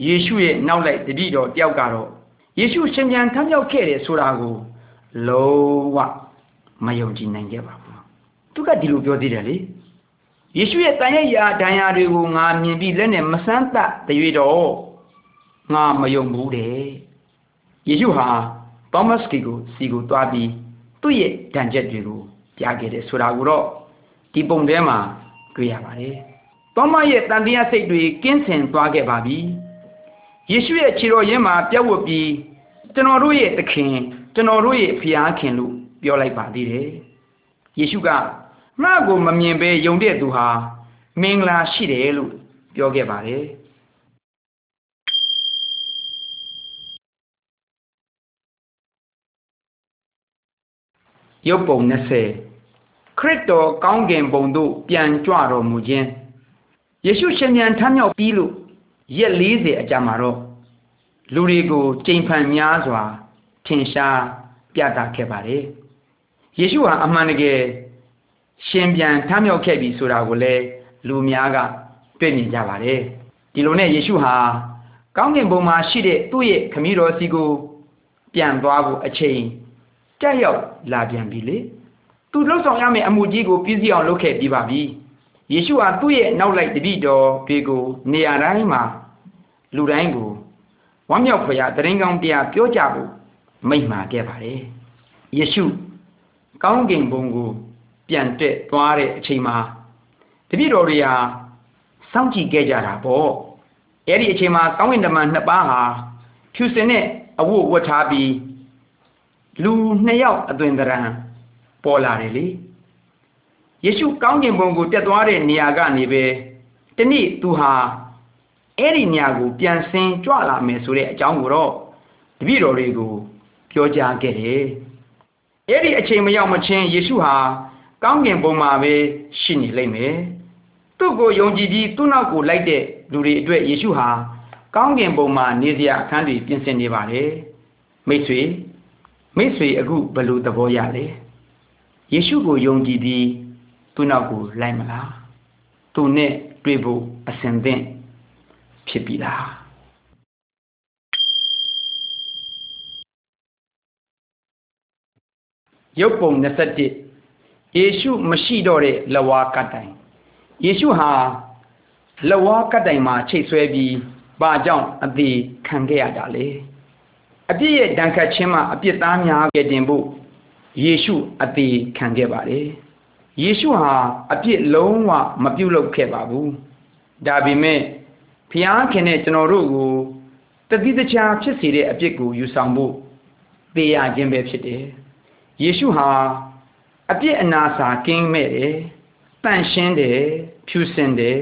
ယေရှုရဲ့နောက်လိုက်တပည့်တော်တယောက်ကတော့ယေရှုရှင်ပြန်ထမြောက်ခဲ့တယ်ဆိုတာကိုလုံးဝမယုံကြည်နိုင်ခဲ့ပါဘူး။ သူကဒီလိုပြောသေးတယ်လေယေရှုရဲ့တန်ရဲ့ရာဒဏ်ရာတွေကိုငါမြင်ပြီးလက်နဲ့မဆန်းတတရွေတော့ငါမယုံဘူးတဲ့ယေရှုဟာသောမတ်ကီကိုစီကိုတွားပြီးသူ့ရဲ့ဒဏ်ချက်တွေကိုပြခဲ့တယ်ဆိုတာကိုတော့ဒီပုံထဲမှာတွေ့ရပါတယ်သောမရဲ့တန်တရားစိတ်တွေကင်းစင်သွားခဲ့ပါပြီယေရှုရဲ့ခြေတော်ရင်းမှာပြတ်ဝတ်ပြီးကျွန်တော်တို့ရဲ့သခင်ကျွန်တော်တို့ရဲ့ဖျားခင်လို့ပြောလိုက်ပါသေးတယ်ယေရှုက ငါ့ကိုမမြင်ဘဲယုံတဲ့သူဟာမင်္ဂလာရှိတယ်လို့ပြောခဲ့ပါတယ်ရုပ်ပုံ20ခရစ်တော်ကောင်းကင်ဘုံသို့ပြန်ကြွတော်မူခြင်းယေရှုရှင်ပြန်ထမ်းမြောက်ပြီးလို့ရက်40အကြာမှာတော့လူတွေကိုကြိမ်ဖန်များစွာထင်ရှားပြသခဲ့ပါတယ်ယေရှုဟာအမှန်တကယ် ရှင်ပြန်ထမ်းမြောက်ခဲ့ပြီဆိုတာကိုလည်းလူများကတွေ့မြင်ကြပါတယ်ဒီလိုနဲ့ယေရှုဟာကောင်းကင်ဘုံမှာရှိတဲ့သူ့ရဲ့ခမည်းတော်စီကိုပြန်သွားဖို့အချိန်တက်ရောက်လာပြန်ပြီလေသူလှုပ်ဆောင်ရမယ့်အမှုကြီးကိုပြည့်စည်အောင်လုပ်ခဲ့ပြီးပါပြီယေရှုဟာသူ့ရဲ့နောက်လိုက်တပည့်တော်တွေကိုနေရာတိုင်းမှာလူတိုင်းကိုဝမ်းမြောက်ဖွယ်ရာတရင်ကောင်းတရားပြောကြဖို့မိန့်မှာခဲ့ပါတယ်ယေရှုကောင်းကင်ဘုံကို ပြန်တက်သွားတဲ့အချိန်မှာတပည့်တော်တွေဟာစောင့်ကြည့်ခဲ့ကြတာပေါ့အဲ့ဒီအချိန်မှာကောင်းကင်တမန်နှစ်ပါးဟာဖြူစင်တဲ့အဝတ်ဝတ်ထားပြီးလူနှစ်ယောက်အသွင်သဏ္ဍာန်ပေါ်လာတယ်လေယေရှုကောင်းကင်ဘုံကိုတက်သွားတဲ့နေရာကနေပဲတနေ့သူဟာအဲ့ဒီနေရာကိုပြန်ဆင်းကြွလာမယ်ဆိုတဲ့အကြောင်းကိုတော့တပည့်တော်တွေကိုပြောကြားခဲ့တယ်အဲ့ဒီအချိန်မရောက်မချင်းယေရှုဟာ ကောင်းကင်ဘုံမှာပဲရှိနေလိမ့်မယ်သူ့ကိုယုံကြည်ပြီးသူ့နောက်ကိုလိုက်တဲ့လူတွေအတွက်ယေရှုဟာကောင်းကင်ဘုံမှာနေစရာအခန်းတွေပြင်ဆင်နေပါတယ်မိတ်ဆွေမိတ်ဆွေအခုဘယ်လိုသဘောရလဲယေရှုကိုယုံကြည်ပြီးသူ့နောက်ကိုလိုက်မလားသူနဲ့တွေ့ဖို့အစဉ်သင့်ဖြစ်ပြီလားရုပ်ပုံ21 ယေရှုမရှိတော့တဲ့လဝါကတိုင်ယေရှုဟာလဝါကတိုင်မှာချိတ်ဆွဲပြီးဘာကြောင့်အသေးခံခဲ့ရတာလဲအပြစ်ရဲ့ဒဏ်ခတ်ခြင်းမှာအပြစ်သားများကတင်ဖို့ယေရှုအသေးခံခဲ့ပါတယ်ယေရှုဟာအပြစ်လုံးဝမပြုတ်လုပ်ခဲ့ပါဘူးဒါပေမဲ့ဖျားခင်တဲ့ကျွန်တော်တို့ကိုတတိတခြားဖြစ်စေတဲ့အပြစ်ကိုယူဆောင်ဖို့သေရခြင်းပဲဖြစ်တယ်ယေရှုဟာ အပြစ်အနာစာကင်းမဲ့တယ်တန့်ရှင်းတယ်ဖြူစင်တယ်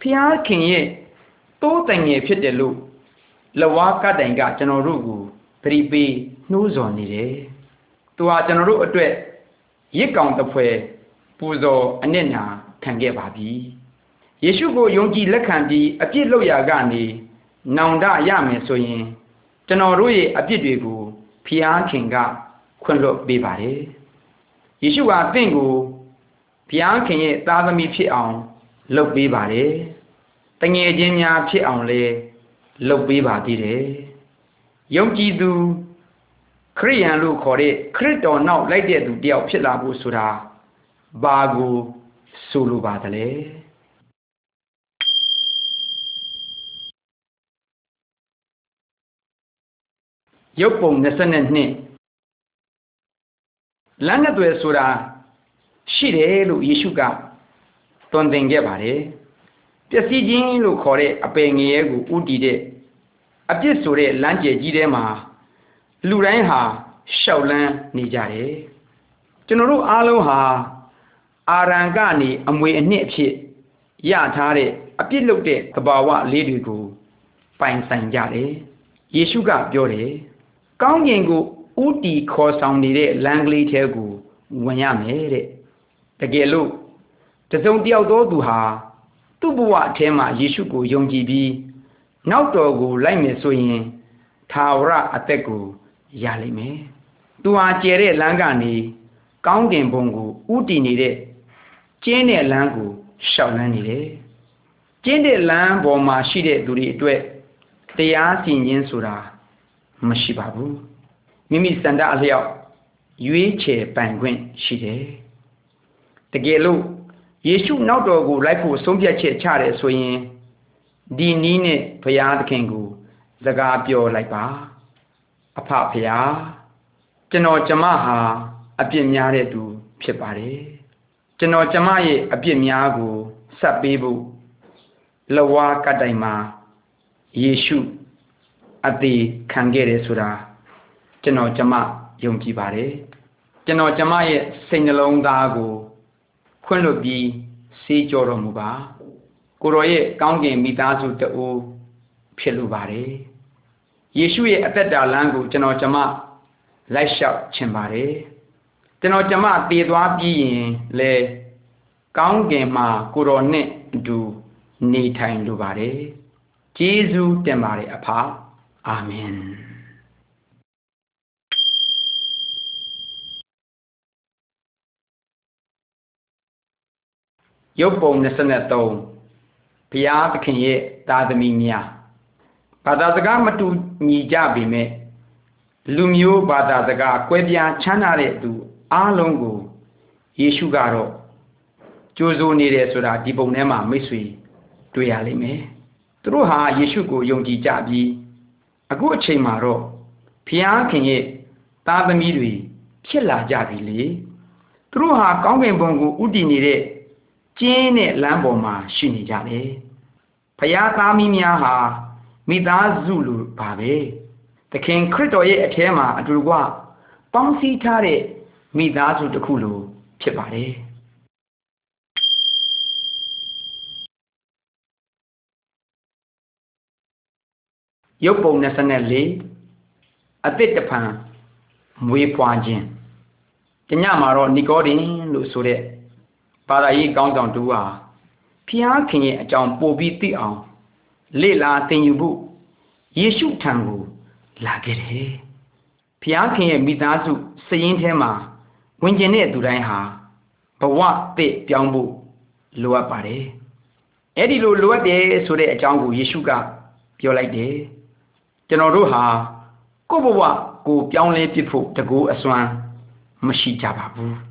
ဖျားခင်ရဲ့တိုးတိုင်ငယ်ဖြစ်တယ်လို့လဝါကတိုင်ကကျွန်တော်တို့ကိုသတိပေးနှိုးဆော်နေတယ်။သူဟာကျွန်တော်တို့အတွက်ရစ်ကောင်တစ်ဖွဲပူဇော်အနစ်နာခံခဲ့ပါပြီ။ယေရှုကိုယုံကြည်လက်ခံပြီးအပြစ်လုပ်ရာကနေနောင်တရမယ်ဆိုရင်ကျွန်တော်တို့ရဲ့အပြစ်တွေကိုဖျားခင်ကခွင့်လွှတ်ပေးပါတယ်။ ယေရှုဟာတင့်ကိုဘုရားခင်ရဲ့သားသမီးဖြစ်အောင်လုပ်ပေးပါတယ်။တငယ်ချင်းများဖြစ်အောင်လည်းလုပ်ပေးပါသေးတယ်။ယုံကြည်သူခရိယန်လို့ခေါ်တဲ့ခရစ်တော်နောက်လိုက်တဲ့သူတယောက်ဖြစ်လာဖို့ဆိုတာဘာကိုဆိုလိုပါသလဲ။ရုပ်ပုံ22 လမ်းနဲ့တွေ့ဆိုတာရှိတယ်လို့ယေရှုကသွန်သင်ခဲ့ပါတယ်ပျက်စီးခြင်းလို့ခေါ်တဲ့အပယ်ငရဲကိုဥတည်တဲ့အပြစ်ဆိုတဲ့လမ်းကျယ်ကြီးထဲမှာလူတိုင်းဟာရှောက်လန်းနေကြတယ်ကျွန်တော်တို့အားလုံးဟာအာရန်ကနေအမွေအနှစ်အဖြစ်ရထားတဲ့အပြစ်လုပ်တဲ့သဘာဝလေးတွေကိုပိုင်ဆိုင်ကြတယ်ယေရှုကပြောတယ်ကောင်းကင်ကို ဥတီခေါ်ဆောင်နေတဲ့လမ်းကလေးထဲကိုဝင်ရမယ်တဲ့တကယ်လို့တစုံတယောက်သောသူဟာသူ့ဘဝအထဲမှာယေရှုကိုယုံကြည်ပြီးနောက်တော်ကိုလိုက်မယ်ဆိုရင်သာဝရအသက်ကိုရလိမ့်မယ်။သူဟာကျဲတဲ့လမ်းကနေကောင်းကင်ဘုံကိုဥတည်နေတဲ့ကျင်းတဲ့လမ်းကိုရှောက်လန်းနေတယ်။ကျင်းတဲ့လမ်းပေါ်မှာရှိတဲ့သူတွေအတွက်တရားစီရင်ဆိုတာမရှိပါဘူး။ မိမိစန္ဒအလျောက်ရွေးချယ်ပိုင်ခွင့်ရှိတယ်။တကယ်လို့ယေရှုနောက်တော်ကိုလိုက်ဖို့ဆုံးဖြတ်ချက်ချတယ်ဆိုရင်ဒီနီးနဲ့ဘုရားသခင်ကို စကားပြောလိုက်ပါ အဖဖရာကျွန်တော်ကျမဟာအပြစ်များတဲ့သူဖြစ်ပါတယ်ကျွန်တော်ကျမရဲ့အပြစ်များကိုဆက်ပေးဖို့လဝါကတိုင်မှာယေရှုအသေးခံခဲ့တယ်ဆိုတာ ကျွန်တော်ကျမယုံကြည်ပါတယ်ကျွန်တော်ကျမရဲ့စိတ်နှလုံးသားကိုခွင့်လွှတ်ပြီးစေးကြောတော်မူပါကိုရောရဲ့ကောင်းကင်မိသားစုတအိုးဖြစ်လိုပါတယ်ယေရှုရဲ့အသက်တာလမ်းကိုကျွန်တော်ကျမလိုက်လျှောက်ခြင်းပါတယ်ကျွန်တော်ကျမတည်သွားပြီးရင်လေကောင်းကင်မှာကိုတော်နဲ့အတူနေထိုင်လိုပါတယ်ကျေးဇူးတင်ပါတယ်အဖအာမင် ရုပ်ပုံ23ဘုရားသခင်ရဲ့သာသမီများဘာသာစကားမတူညီကြပေမဲ့လူမျိုးဘာသာစကားကွဲပြားချမ်းသာတဲ့သူအားလုံးကိုယေရှုကတော့ကြိုးစိုးနေတယ်ဆိုတာဒီပုံထဲမှာမိတ်ဆွေတွေ့ရလိမ့်မယ်သူတို့ဟာယေရှုကိုယုံကြည်ကြပြီးအခုအချိန်မှာတော့ဖျားခင်ရဲ့သားသမီးတွေဖြစ်လာကြပြီလေသူတို့ဟာကောင်းကင်ဘုံကိုဥတည်နေတဲ့ ကျင်းတဲ့လမ်းပေါ်မှာရှိနေကြတယ်ဖျားသားမီးများဟာမိသားစုလူပါပဲသခင်ခရစ်တော်ရဲ့အထဲမှာအတူတကွပေါင်းစည်းထားတဲ့မိသားစုတစ်ခုလိုဖြစ်ပါတယ်ရုပ်ပုံ24အသစ်တဖန်မွေးဖွားခြင်းတညမှာတော့နီကောဒင်လို့ဆိုတဲ့ ဘာသာရေးကောင်းဆောင်တူဟာဖျားခင်ရဲ့အကြောင်းပို့ပြီးသိအောင်လေ့လာသင်ယူဖို့ယေရှုထံကိုလာခဲ့တယ်ဖျားခင်ရဲ့မိသားစုစရင်ထဲမှာဝင်ကျင်တဲ့သူတိုင်းဟာဘဝသစ်ပြောင်းဖို့လိုအပ်ပါတယ်အဲ့ဒီလိုလိုအပ်တယ်ဆိုတဲ့အကြောင်းကိုယေရှုကပြောလိုက်တယ်ကျွန်တော်တို့ဟာကိုယ့်ဘဝကိုပြောင်းလဲပြဖို့တကူအစွမ်းမရှိကြပါဘူး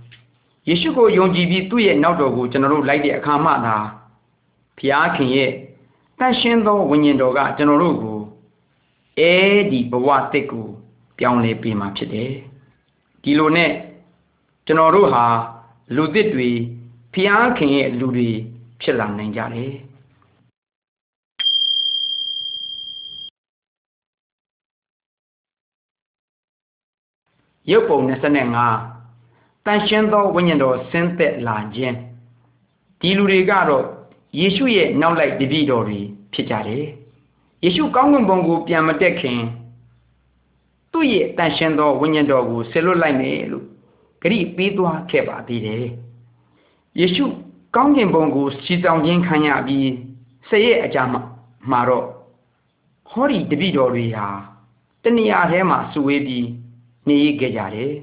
ယေရှုကိုယုံကြည်ပြီးသူ့ရဲ့နောက်တော်ကိုကျွန်တော်တို့လိုက်တဲ့အခါမှသာဖျားခင်ရဲ့တန်ရှင်းသောဝိညာဉ်တော်ကကျွန်တော်တို့ကိုအဲဒီဘဝတစ်ကိုပြောင်းလဲပေးမှာဖြစ်တယ်ဒီလိုနဲ့ကျွန်တော်တို့ဟာလူသစ်တွေဖျားခင်ရဲ့လူတွေဖြစ်လာနိုင်ကြတယ်ရုပ်ပုံ25 တန်ရှင်းသောဝိညာဉ်တော်ဆင်းသက်လာခြင်းဒီလူတွေကတော့ယေရှုရဲ့နောက်လိုက်တပည့်တော်တွေဖြစ်ကြတယ်ယေရှုကောင်းကင်ဘုံကိုပြန်မတက်ခင်သူ့ရဲ့တန်ရှင်းသောဝိညာဉ်တော်ကိုဆစ်လွတ်လိုက်မယ်လို့ဂရိပေးသွားခဲ့ပါသေးတယ်ယေရှုကောင်းကင်ဘုံကိုစီဆောင်ခြင်းခံရပြီးဆယ်ရဲ့အကြမှာမှာတော့ဟောဒီတပည့်တော်တွေဟာတဏှာထဲမှာစုဝေးပြီးနေရခဲ့ကြတယ်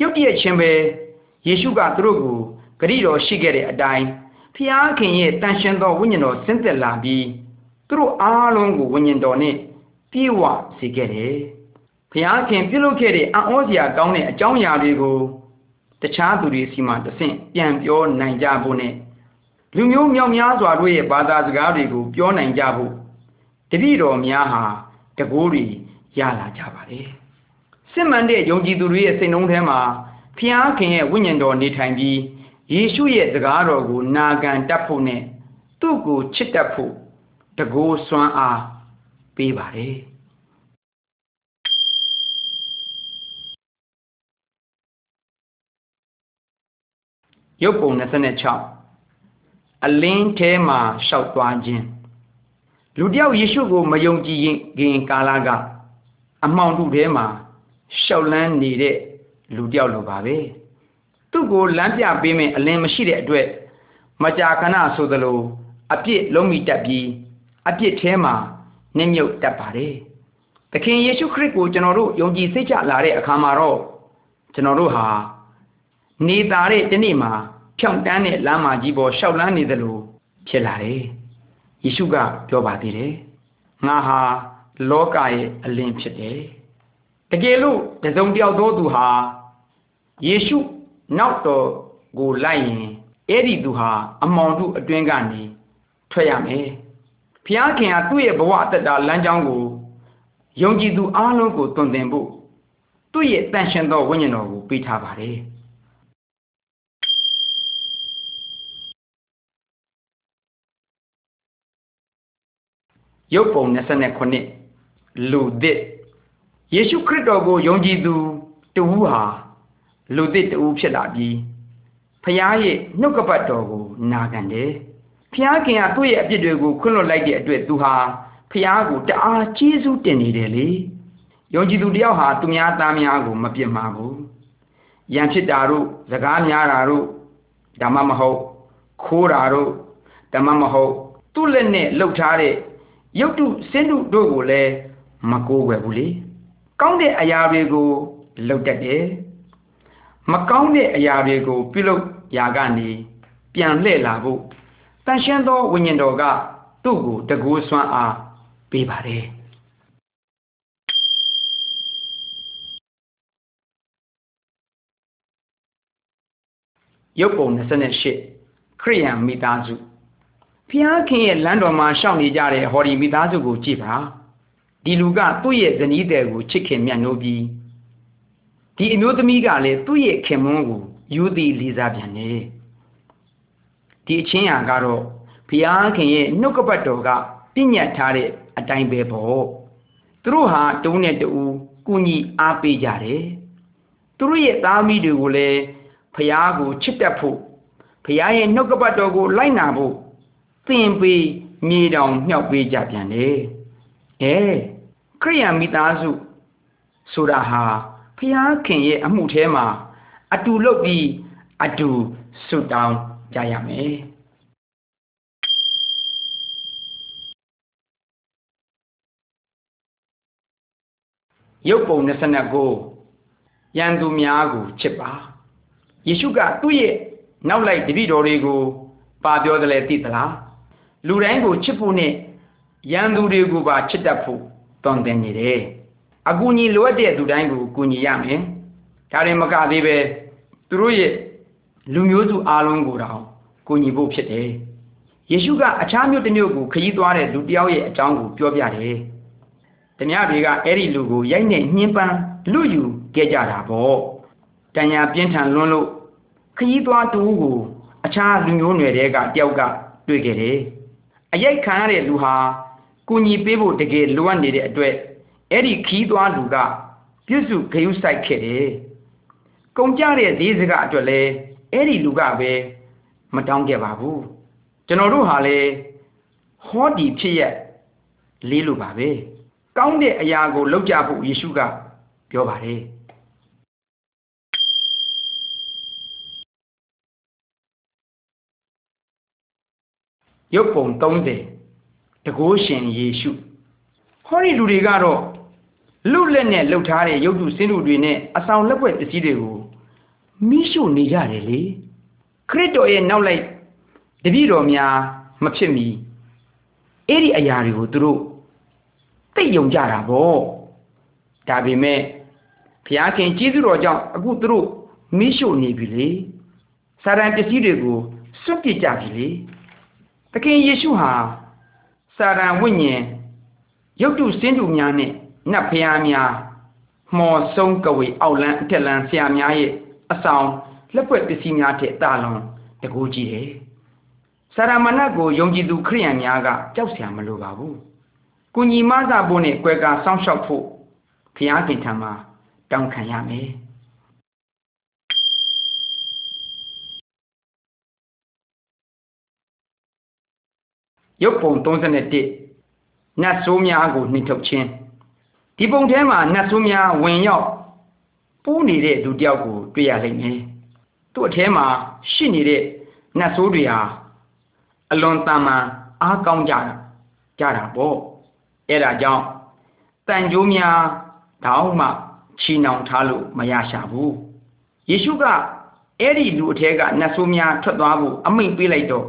ရုတ်တရက်ချင်းပဲယေရှုကသူတို့ကိုဂရိတော်ရှိခဲ့တဲ့အတိုင်းဖျားခင်ရဲ့တန်ရှင်သောဝိညာဉ်တော်ဆင်းသက်လာပြီးသူတို့အားလုံးကိုဝိညာဉ်တော်နဲ့ပြည့်ဝစေခဲ့တယ်။ဘုရားခင်ပြုလုပ်ခဲ့တဲ့အံ့ဩစရာကောင်းတဲ့အကြောင်းအရာတွေကိုတခြားသူတွေစီမှာတဆင့်ပြန်ပြောနိုင်ကြဖို့နဲ့လူမျိုးမြောက်များစွာတို့ရဲ့ဘာသာစကားတွေကိုပြောနိုင်ကြဖို့တပည့်တော်များဟာတကိုးတွေရလာကြပါတယ်။ စစ်မှန်တဲ့ယုံကြည်သူတွေရဲ့စိတ်နှလုံးထဲမှာဖျားခင်ရဲ့ဝိညာဉ်တော်နေထိုင်ပြီးယေရှုရဲ့စကားတော်ကိုနာခံတတ်ဖို့နဲ့သူ့ကိုချစ်တတ်ဖို့တကိုးစွမ်းအားပေးပါတယ်ရုပ်ပုံ26အလင်းထဲမှာရှောက်သွားခြင်းလူတယောက်ယေရှုကိုမယုံကြည်ခင်ကာလကအမှောင်ထုထဲမှာ ရှောက်လန်းနေတဲ့လူတယောက်လိုပါပဲသူ့ကိုလမ်းပြပေးမယ်အလင်းမရှိတဲ့အတွက်မကြာခဏဆိုသလိုအပြစ်လုံးမိတတ်ပြီးအပြစ်ထဲမှာနစ်မြုပ်တတ်ပါတယ်။သခင်ယေရှုခရစ်ကိုကျွန်တော်တို့ယုံကြည်စိတ်ချလာတဲ့အခါမှာတော့ကျွန်တော်တို့ဟာနေသားတဲ့ဒီနေ့မှာဖြောင့်တန်းတဲ့လမ်းမကြီးပေါ်ရှောက်လန်းနေသလိုဖြစ်လာတယ်။ယေရှုကပြောပါသေးတယ်။ငါဟာလောကရဲ့အလင်းဖြစ်တယ်။ တကယ်လို့တစုံတယောက်သောသူဟာယေရှုနောက်တော်ကိုလိုက်ရင်အဲ့ဒီသူဟာအမောင်တို့အတွင်းကနေထွက်ရမယ်ဖျားခင်ကသူ့ရဲ့ဘဝအတ္တလမ်းကြောင်းကိုယုံကြည်သူအားလုံးကိုတွင်တင်ဖို့သူ့ရဲ့တန်ရှင်သောဝိညာဉ်တော်ကိုပေးထားပါတယ်ရုပ်ပုံ29လူသစ် ယေရှုခရစ်တော်ကိုယုံကြည်သူတဦးဟာလူသစ်တဦးဖြစ်လာပြီးဖခင်ရဲ့နှုတ်ကပတ်တော်ကိုနာခံတယ်ဖခင်ကသူ့ရဲ့အပြစ်တွေကိုခွင့်လွှတ်လိုက်တဲ့အတွက်သူဟာဖခင်ကိုတအားကျေးဇူးတင်နေတယ်လေယုံကြည်သူတယောက်ဟာသူများသားများကို မပြစ်မှာဘူးရန်ဖြစ်တာတို့စကားများတာတို့ဓမ္မမဟုတ်ခိုးတာတို့ဓမ္မမဟုတ်သူ့လက်နဲ့လှုပ်ထားတဲ့ရုပ်တုစင်းတုတို့ကိုလည်းမကိုးွယ်ဘူးလေ ကောင်းတဲ့အရာတွေကိုလှုပ်တတ်တယ်မကောင်းတဲ့အရာတွေကို ပြုလုပ်ရာကနေပြန်လှည့်လာဖို့တန်ရှင်းသောဝိညာဉ်တော်ကသူ့ကိုတကူဆွမ်းအားပေးပါတယ်ရုပ်ပုံ28ခရိယံမိသားစုဖျားခင်ရဲ့လမ်းတော်မှာရှောက်နေကြတဲ့ဟော်ဒီမိသားစုကိုကြည့်ပါ ဒီလူကသူ့ရဲ့ဇနီးတဲ့ကိုချစ်ခင်မြတ်နိုးပြီးဒီအမျိုးသမီးကလည်းသူ့ရဲ့ခင်မွန်းကိုယူသည်လေးစားပြန်တယ်ဒီအချင်းရာကတော့ဘုရားခင်ရဲ့နှုတ်ကပတ်တော်ကပြညတ်ထားတဲ့အတိုင်းပဲပေါ့သူတို့ဟာတုံးနဲ့တူကုညီအားပေးကြတယ်သူတို့ရဲ့သားမီးတွေကိုလည်းဘုရားကိုချစ်တတ်ဖို့ဘုရားရဲ့နှုတ်ကပတ်တော်ကိုလိုက်နာဖို့သင်ပေးမြေတောင်မြောက်ပေးကြပြန်တယ်အဲခ ရိယံမိသားစုဆိုတာဟာဖျားခင်ရဲ့အမှုထဲမှာအတူလုပ်ပြီးအတူဆုတောင်းကြရမယ်ရုပ်ပုံ29ရန်သူများကိုချစ်ပါယေရှုကသူ့ရဲ့နောက်လိုက်တပည့်တော်တွေကိုပါပြောတယ်လေသိသလားလူတိုင်းကိုချစ်ဖို့နဲ့ရန်သူတွေကိုပါချစ်တတ်ဖို့ တွန်တင်နေတယ်အကူအညီလိုအပ်တဲ့သူတိုင်းကိုကူညီရမယ်ဒါရင်မကသေးပဲသူတို့ရဲ့လူမျိုးစုအားလုံးကိုတောင်ကူညီဖို့ဖြစ်တယ်ယေရှုကအခြားမြို့တစ်မြို့ကိုခရီးသွားတဲ့လူတစ်ယောက်ရဲ့အကြောင်းကိုပြောပြတယ်တ냐တွေကအဲ့ဒီလူကိုရိုက်နေညှင်းပန်းလူယူခဲ့ကြတာပေါ့တန်ညာပြင်းထန်လွန်းလို့ခရီးသွားတူကိုအခြားလူမျိုးနွယ်တွေကတယောက်ကတွေ့ခဲ့တယ်အရိုက်ခံရတဲ့လူဟာ ကူညီပေးဖို့တကယ်လိုအပ်နေတဲ့အတွက်အဲ့ဒီခီးသွားလူကပြုစုဂယုစိုက်ခဲ့တယ်။ကုန်ကြတဲ့ဈေးစကားအတွက်လည်းအဲ့ဒီလူကပဲမတောင်းခဲ့ပါဘူး။ကျွန်တော်တို့ဟာလည်းဟောဒီဖြစ်ရလေးလိုပါပဲ။ကောင်းတဲ့အရာကိုလုပ်ကြဖို့ယေရှုကပြောပါတယ်။ရုပ်ပုံ30 တကိုးရှင်ယေရှုဟောဒီလူတွေကတော့လူလက်နဲ့လှုပ်ထားတဲ့ရုပ်တုစင်းတုတွေနဲ့အဆောင်လက်ွက်ပစ္စည်းတွေကိုမိရှုနေကြတယ်လေခရစ်တော်ရဲ့နောက်လိုက်တပည့်တော်များမဖြစ်မီအဲ့ဒီအရာတွေကိုသူတို့သိယုံကြတာပေါ့ဒါပေမဲ့ဘုရားခင်ကျေးဇူးတော်ကြောင့်အခုသူတို့မိရှုနေပြီလေစာရန်ပစ္စည်းတွေကိုစွန့်ပစ်ကြပြီလေသခင်ယေရှုဟာ စာရန်ဝိညာဉ်ရုပ်တုစင်းတုများနဲ့နတ်ဖျားများမော်ဆုံးကဝေအောက်လန်းအထက်လန်းဆရာများရဲ့အဆောင်လက်ပွက်ပစ္စည်းများထက်တာလွန်တကူကြီးတယ်။စာရမဏတ်ကိုယုံကြည်သူခရိယန်များကကြောက်စရာမလိုပါဘူး။ကုညီမဆဖို့နဲ့ကွယ်ကာစောင့်ရှောက်ဖို့ဘုရားခင်ထံမှာတောင်းခံရမယ်။ ရုပ်ပုံ31နတ်ဆိုးများကိုနှိထုတ်ခြင်းဒီပုံထဲမှာနတ်ဆိုးများဝင်ရောက်ပူးနေတဲ့လူတယောက်ကိုတွေ့ရလိမ့်မယ်သူ့အထဲမှာရှိနေတဲ့နတ်ဆိုးတွေဟာအလွန်တန်မှန်အားကောင်းကြတာကြတာပေါ့အဲ့ဒါကြောင့်တန်ကြိုးများတောင်းမှချီနှောင်ထားလို့မရရှာဘူးယေရှုကအဲ့ဒီလူအထက်ကနတ်ဆိုးများထွက်သွားဖို့အမိန့်ပေးလိုက်တော့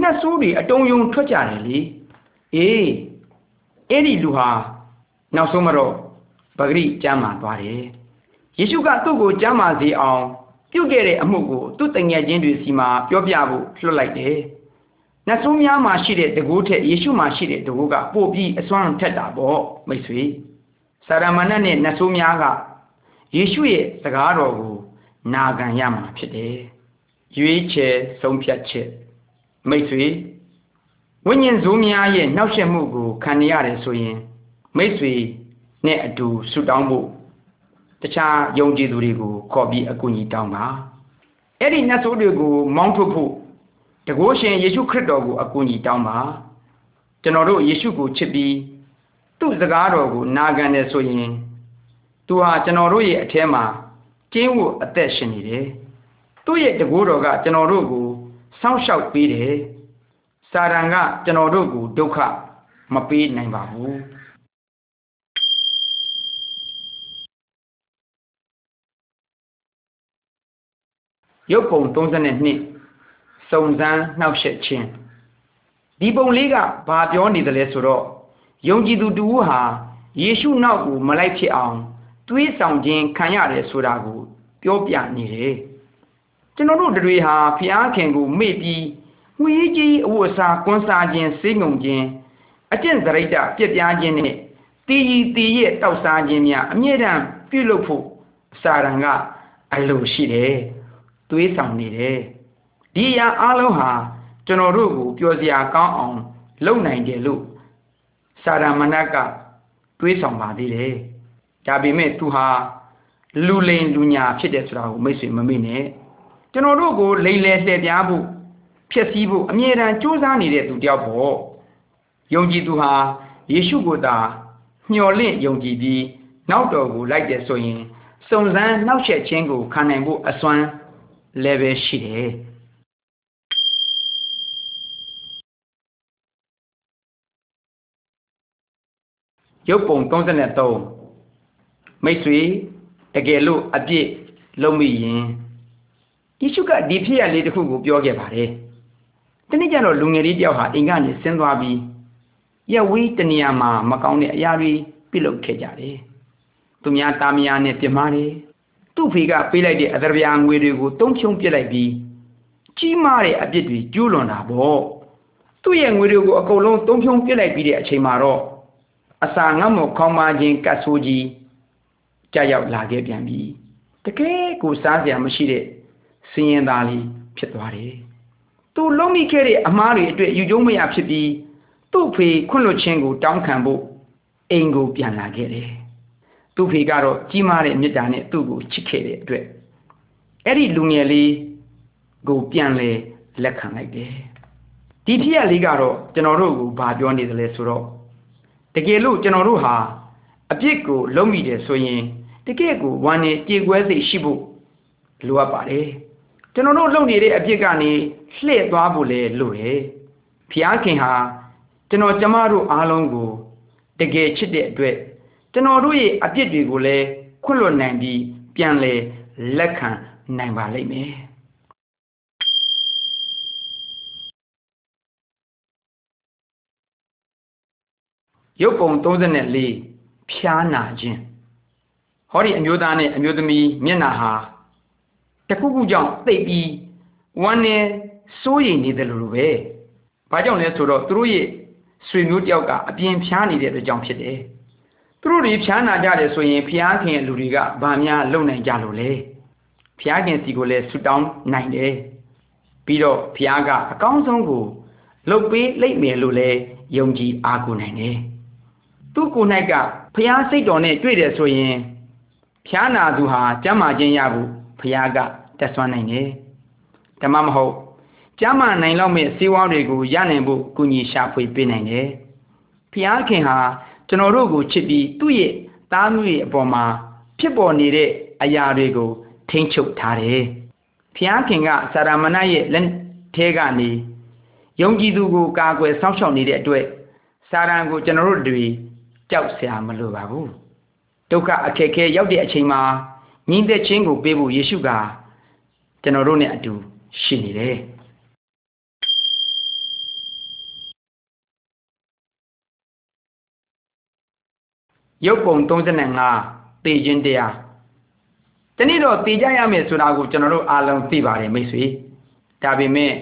နတ်ဆိုးတွေအတုံးယုံထွက်ကြတယ်လေအေးအဲ့ဒီလူဟာနောက်ဆုံးမတော့ပဂရိကျမ်းမာသွားတယ်ယေရှုကသူ့ကိုကျမ်းမာစေအောင်ပြုတ်ခဲ့တဲ့အမှုကိုသူ့တငယ်ချင်းတွေစီမှာပြောပြဖို့လွှတ်လိုက်တယ်နတ်ဆိုးများမှာရှိတဲ့တကူထက်ယေရှုမှာရှိတဲ့တကူကပို့ပြီးအစွမ်းထက်တာပေါ့မိတ်ဆွေစာရမဏတ်နဲ့နတ်ဆိုးများကယေရှုရဲ့စကားတော်ကိုနာခံရမှာဖြစ်တယ်ရွေးချယ်ဆုံးဖြတ်ချက် မိတ်ဆွေဝိညာဉ်ဇိုးများရဲ့နှောက်ယှက်မှုကိုခံရရတယ်ဆိုရင်မိတ်ဆွေနဲ့အတူဆုတောင်းဖို့တခြားယုံကြည်သူတွေကိုခေါ်ပြီးအကူအညီတောင်းပါအဲ့ဒီနတ်ဆိုးတွေကိုမောင်းထုတ်ဖို့တကုရှင်ယေရှုခရစ်တော်ကိုအကူအညီတောင်းပါကျွန်တော်တို့ယေရှုကိုချစ်ပြီးသူ့စကားတော်ကိုနာခံတယ်ဆိုရင်သူဟာကျွန်တော်တို့ရဲ့အထဲမှာကျင်းဝတ်အသက်ရှင်နေတယ်သူ့ရဲ့တကူတော်ကကျွန်တော်တို့ကို စောင့်ရှောက်ပေးတယ်စာရန်ကကျွန်တော်တို့ကိုဒုက္ခမပေးနိုင်ပါဘူးရုပ်ပုံ32စုံစမ်းနှောက်ယှက်ခြင်းဒီပုံလေးကဘာပြောနေတယ်လဲဆိုတော့ယုံကြည်သူတူဟာယေရှုနောက်ကိုမလိုက်ဖြစ်အောင်တွေးဆောင်ခြင်းခံရတယ်ဆိုတာကိုပြောပြနေတယ် ကျွန်တော်တို့တွေဟာဖျားခင်ကိုမေ့ပြီးငွေကြီးအဝတ်အစားကွန်ဆာခြင်းစိတ်ငုံခြင်းအကျင့်စရိတ်တပြက်ပြားခြင်းနဲ့တည်ကြီးတည်ရဲ့တောက်စားခြင်းများအမြဲတမ်းပြုလုပ်ဖို့အစာရန်ကအလိုရှိတယ်တွေးဆောင်နေတယ်ဒီအရာအလုံးဟာကျွန်တော်တို့ကိုပြောစရာကောင်းအောင်လုပ်နိုင်တယ်လို့စာရမဏတ်ကတွေးဆောင်ပါသေးတယ်ဒါပေမဲ့သူဟာလူလိန်လူညာဖြစ်တယ်ဆိုတာကိုမိတ်ဆွေမမေ့နဲ့ ကျွန်တော်တို့ကိုလိန်လေလှည့်ပြားဖို့ဖြစ်စည်းဖို့အမြဲတမ်းကြိုးစားနေတဲ့သူတယောက်ပေါ့ယုံကြည်သူဟာယေရှုကိုသာမျှော်လင့်ယုံကြည်ပြီးနောက်တော်ကိုလိုက်တယ်ဆိုရင်စုံစမ်းနှောက်ယှက်ခြင်းကိုခံနိုင်ဖို့အစွမ်းလည်းပဲရှိတယ်ရုပ်ပုံ33မိတ်ဆွေတကယ်လို့အပြစ်လုံးမိရင် ယေရှုကဒီဖြစ်ရလေးတစ်ခုကိုပြောခဲ့ပါတယ်။တနေ့ကျတော့လူငယ်လေးတယောက်ဟာအိမ်ကနေဆင်းသွားပြီးရဝေးတနေရာမှာမကောင်းတဲ့အရာတွေပြုလုပ်ခဲ့ကြတယ်။သူများသားမယားနဲ့ပြမားတယ်။သူ့ဖေကပေးလိုက်တဲ့အသရဗျာငွေတွေကိုတုံးဖြုံပစ်လိုက်ပြီးကြီးမားတဲ့အပြစ်တွေကျူးလွန်တာပေါ့။သူ့ရဲ့ငွေတွေကိုအကုန်လုံးတုံးဖြုံပစ်လိုက်ပြီးတဲ့အချိန်မှာတော့အစာငတ်မော်ခေါင်းပါခြင်းကတ်ဆိုးကြီးကြာရောက်လာခဲ့ပြန်ပြီတကယ်ကိုစားစရာမရှိတဲ့ စင်ရင်သားလေးဖြစ်သွားတယ်သူလုံးမိခဲ့တဲ့အမားတွေအတွက်ယူကျုံးမရဖြစ်ပြီးသူ့ဖေခွန့်လွတ်ခြင်းကိုတောင်းခံဖို့အိမ်ကိုပြန်လာခဲ့တယ်သူ့ဖေကတော့ကြီးမားတဲ့မေတ္တာနဲ့သူ့ကိုချစ်ခဲ့တဲ့အတွက်အဲ့ဒီလူငယ်လေးကိုပြန်လဲလက်ခံလိုက်တယ်ဒီဖြစ်ရလေးကတော့ကျွန်တော်တို့ကိုဘာပြောနေသလဲဆိုတော့တကယ်လို့ကျွန်တော်တို့ဟာအပြစ်ကိုလုံးမိတယ်ဆိုရင်တကယ့်ကိုဝမ်းနဲ့ကြေကွဲစိတ်ရှိဖို့လိုအပ်ပါတယ် ကျွန်တော်တို့လုပ်နေတဲ့အပြစ်ကနေလှည့်သွားဖို့လဲလိုတယ်ဖျားခင်ဟာကျွန်တော်ကျမတို့အားလုံးကိုတကယ်ချစ်တဲ့အတွက်ကျွန်တော်တို့ရဲ့အပြစ်တွေကိုလည်းခွင့်လွတ်နိုင်ပြီးပြန်လဲလက်ခံနိုင်ပါလိမ့်မယ်ရုပ်ပုံ34ဖြားနာခြင်းဟောဒီအမျိုးသားနဲ့အမျိုးသမီးမျက်နှာဟာ တခုခုကြောင့်တိတ်ပြီးဝမ်းနဲ့စိုးရိမ်နေတယ်လို့ပဲဘာကြောင့်လဲဆိုတော့သူတို့ရဲ့ဆွေမျိုးတယောက်ကအပြင်ဖြားနေတဲ့အတွက်ကြောင့်ဖြစ်တယ်သူတို့တွေဖြားနာကြတယ်ဆိုရင်ဖျားခင်လူတွေကဗာများလုံနိုင်ကြလို့လေဖျားခင်စီကိုလည်းဆူတောင်းနိုင်တယ်ပြီးတော့ဖျားကအကောင်းဆုံးကိုလှုပ်ပေးလိုက်မယ်လို့လည်းယုံကြည်အားကိုးနိုင်တယ်သူကိုယ်၌ကဖျားစိတ်တော်နဲ့တွေ့တယ်ဆိုရင်ဖျားနာသူဟာကျမ်းမာခြင်းရဖို့ ဖျားကတက်ဆွမ်းနိုင်တယ်ဓမ္မမဟုတ်ကျမ်းမာနိုင်လောက်မဲ့စေဝါတွေကိုရနိုင်ဖို့ကုညီရှာဖွေပေးနိုင်တယ်ဖျားခင်ဟာကျွန်တော်တို့ကိုချစ်ပြီးသူ့ရဲ့သားမျိုးရဲ့အပေါ်မှာဖြစ်ပေါ်နေတဲ့အရာတွေကိုထိမ့်ချုပ်ထားတယ်ဖျားခင်ကစာရမဏေရဲ့လက်ထဲကနေယုံကြည်သူကိုကာကွယ်စောင့်ရှောက်နေတဲ့အတွက်စာရန်ကိုကျွန်တော်တို့တွေကြောက်စရာမလိုပါဘူးဒုက္ခအခက်ခဲရောက်တဲ့အချိန်မှာ ညီသက်ချင်းကိုပေးဖို့ယေရှုကကျွန်တော်တို့နဲ့အတူရှိနေတယ်ရုပ်ပုံ35တေခြင်းတရားတနေ့တော့တည်ကြရမယ်ဆိုတာကိုကျွန်တော်တို့အားလုံးသိပါတယ်မိတ်ဆွေဒါပေမဲ့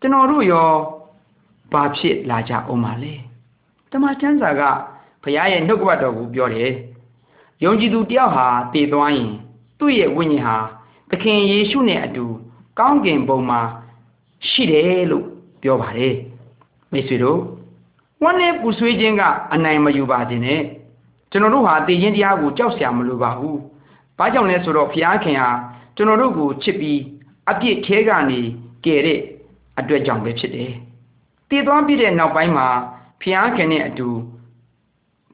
ကျွန်တော်တို့ရောဘာဖြစ်လာကြအောင်ပါလဲတမန်ကျမ်းစာကဘုရားရဲ့နှုတ်ကပတ်တော်ကိုပြောတယ် ယုံကြည်သူတယောက်ဟာတည်သွားရင်သူ့ရဲ့ဝိညာဉ်ဟာသခင်ယေရှုနဲ့အတူကောင်းကင်ဘုံမှာရှိတယ်လို့ပြောပါတယ်မိတ်ဆွေတို့ဝမ်းနဲ့ပူဆွေးခြင်းကအနိုင်မယူပါခြင်းနဲ့ကျွန်တော်တို့ဟာတည်ခြင်းတရားကိုကြောက်စရာမလိုပါဘူးဘာကြောင့်လဲဆိုတော့ဘုရားခင်ဟာကျွန်တော်တို့ကိုချစ်ပြီးအပြစ်ထဲကနေကယ်တဲ့အတွက်ကြောင့်ပဲဖြစ်တယ်တည်သွားပြတဲ့နောက်ပိုင်းမှာဘုရားခင်နဲ့အတူ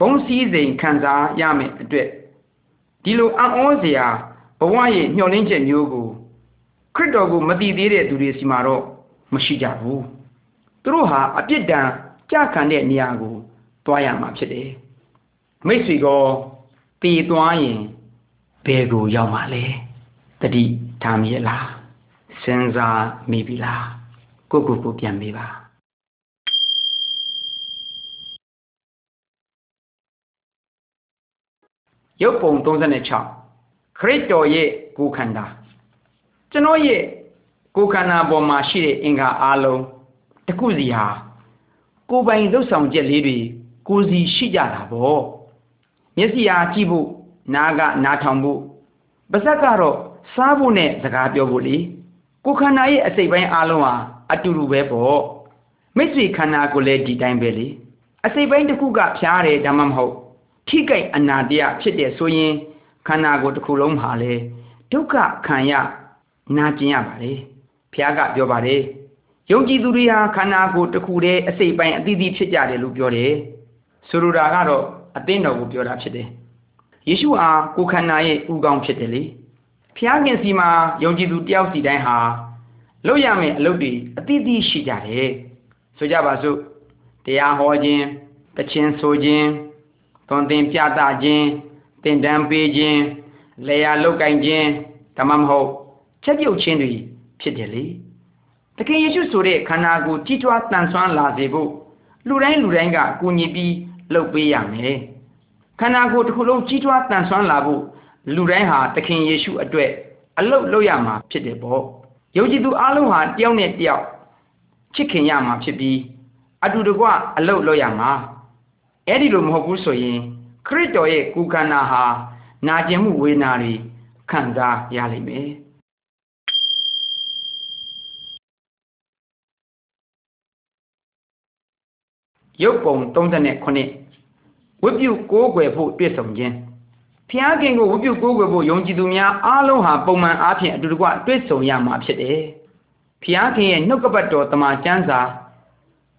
ဘုံစည်းစိမ်ခံစားရမယ်အတွက် ဒီလိုအံ့ဩစရာဘဝရဲ့မျှော်လင့်ချက်မျိုးကိုခရစ်တော်ကိုမတည်သေးတဲ့သူတွေစီမှာတော့မရှိကြဘူးသူတို့ဟာအပြစ်ဒဏ်ကြခံတဲ့နေရာကိုတွားရမှာဖြစ်တယ်မိတ်ဆွေကောတည်သွားရင်ဘယ်ကိုရောက်မှာလဲတတိထားမိရလားစဉ်းစားမိပြီလားကိုကိုကိုပြန်မေးပါ ရုပ်ပုံ36ခရစ်တော်ရဲ့ကိုယ်ခန္ဓာကျွန်တော်ရဲ့ကိုယ်ခန္ဓာပေါ်မှာရှိတဲ့အင်္ဂါအလုံးတစ်ခုစီဟာကိုယ်ပိုင်လှုပ်ဆောင်ချက်လေးတွေကိုယ်စီရှိကြတာပေါ့မျက်စိအားကြည့်ဖို့နားကနားထောင်ဖို့ပါးစပ်ကတော့စားဖို့နဲ့စကားပြောဖို့လေကိုယ်ခန္ဓာရဲ့အစိတ်ပိုင်းအလုံးဟာအတူတူပဲပေါ့မိတ်ဆွေခန္ဓာကိုလည်းဒီတိုင်းပဲလေအစိတ်ပိုင်းတစ်ခုကဖျားတယ်ဒါမှမဟုတ် ထိကြိုက်အနာတရဖြစ်တယ်ဆိုရင်ခန္ဓာကိုယ်တစ်ခုလုံးမှာလေဒုက္ခခံရနာကျင်ရပါလေဘုရားကပြောပါတယ်ယုံကြည်သူတွေဟာခန္ဓာကိုယ်တစ်ခုတည်းအစိတ်ပိုင်းအသီးသီးဖြစ်ကြတယ်လို့ပြောတယ်ဆိုလိုတာကတော့အသင်းတော်ကိုပြောတာဖြစ်တယ်ယေရှုဟာကိုယ်ခန္ဓာရဲ့ဥကောင်းဖြစ်တယ်လေဘုရားခင်စီမှာယုံကြည်သူတယောက်စီတိုင်းဟာလုပ်ရမယ့်အလုပ်တွေအသီးသီးရှိကြတယ်ဆိုကြပါစို့တရားဟောခြင်းတခြင်းဆိုခြင်း သွန်သင်ပြသခြင်းသင်တန်းပေးခြင်းလေယာလုတ်ကင်ခြင်းဒါမှမဟုတ်ချက်ပြုတ်ခြင်းတွေဖြစ်တယ်လေသခင်ယေရှုဆိုတဲ့ခန္ဓာကိုကြီးထွားတန်ဆွမ်းလာစေဖို့လူတိုင်းလူတိုင်းကကူညီပြီးလှုပ်ပေးရမယ်ခန္ဓာကိုယ်တစ်ခုလုံးကြီးထွားတန်ဆွမ်းလာဖို့လူတိုင်းဟာသခင်ယေရှုအတွက်အလုတ်လုပ်ရမှာဖြစ်တယ်ပေါ့ယုံကြည်သူအလုံးဟာတယောက်နဲ့တယောက်ချစ်ခင်ရမှာဖြစ်ပြီးအတူတကွအလုတ်လုပ်ရမှာ အဲ့ဒီလိုမဟုတ်ဘူးဆိုရင်ခရစ်တော်ရဲ့ကုခန္ဓာဟာနာကျင်မှုဝေဒနာတွေခံစားရလိမ့်မယ်ရုပ်ပုံ39ဝိပုကိုးကွယ်ဖို့တွေ့ဆုံခြင်းဖျားခင်ကိုဝိပုကိုးကွယ်ဖို့ယုံကြည်သူများအားလုံးဟာပုံမှန်အားဖြင့်အတူတကွတွေ့ဆုံရမှာဖြစ်တယ်ဖျားခင်ရဲ့နှုတ်ကပတ်တော်တမန်ကျမ်းစာ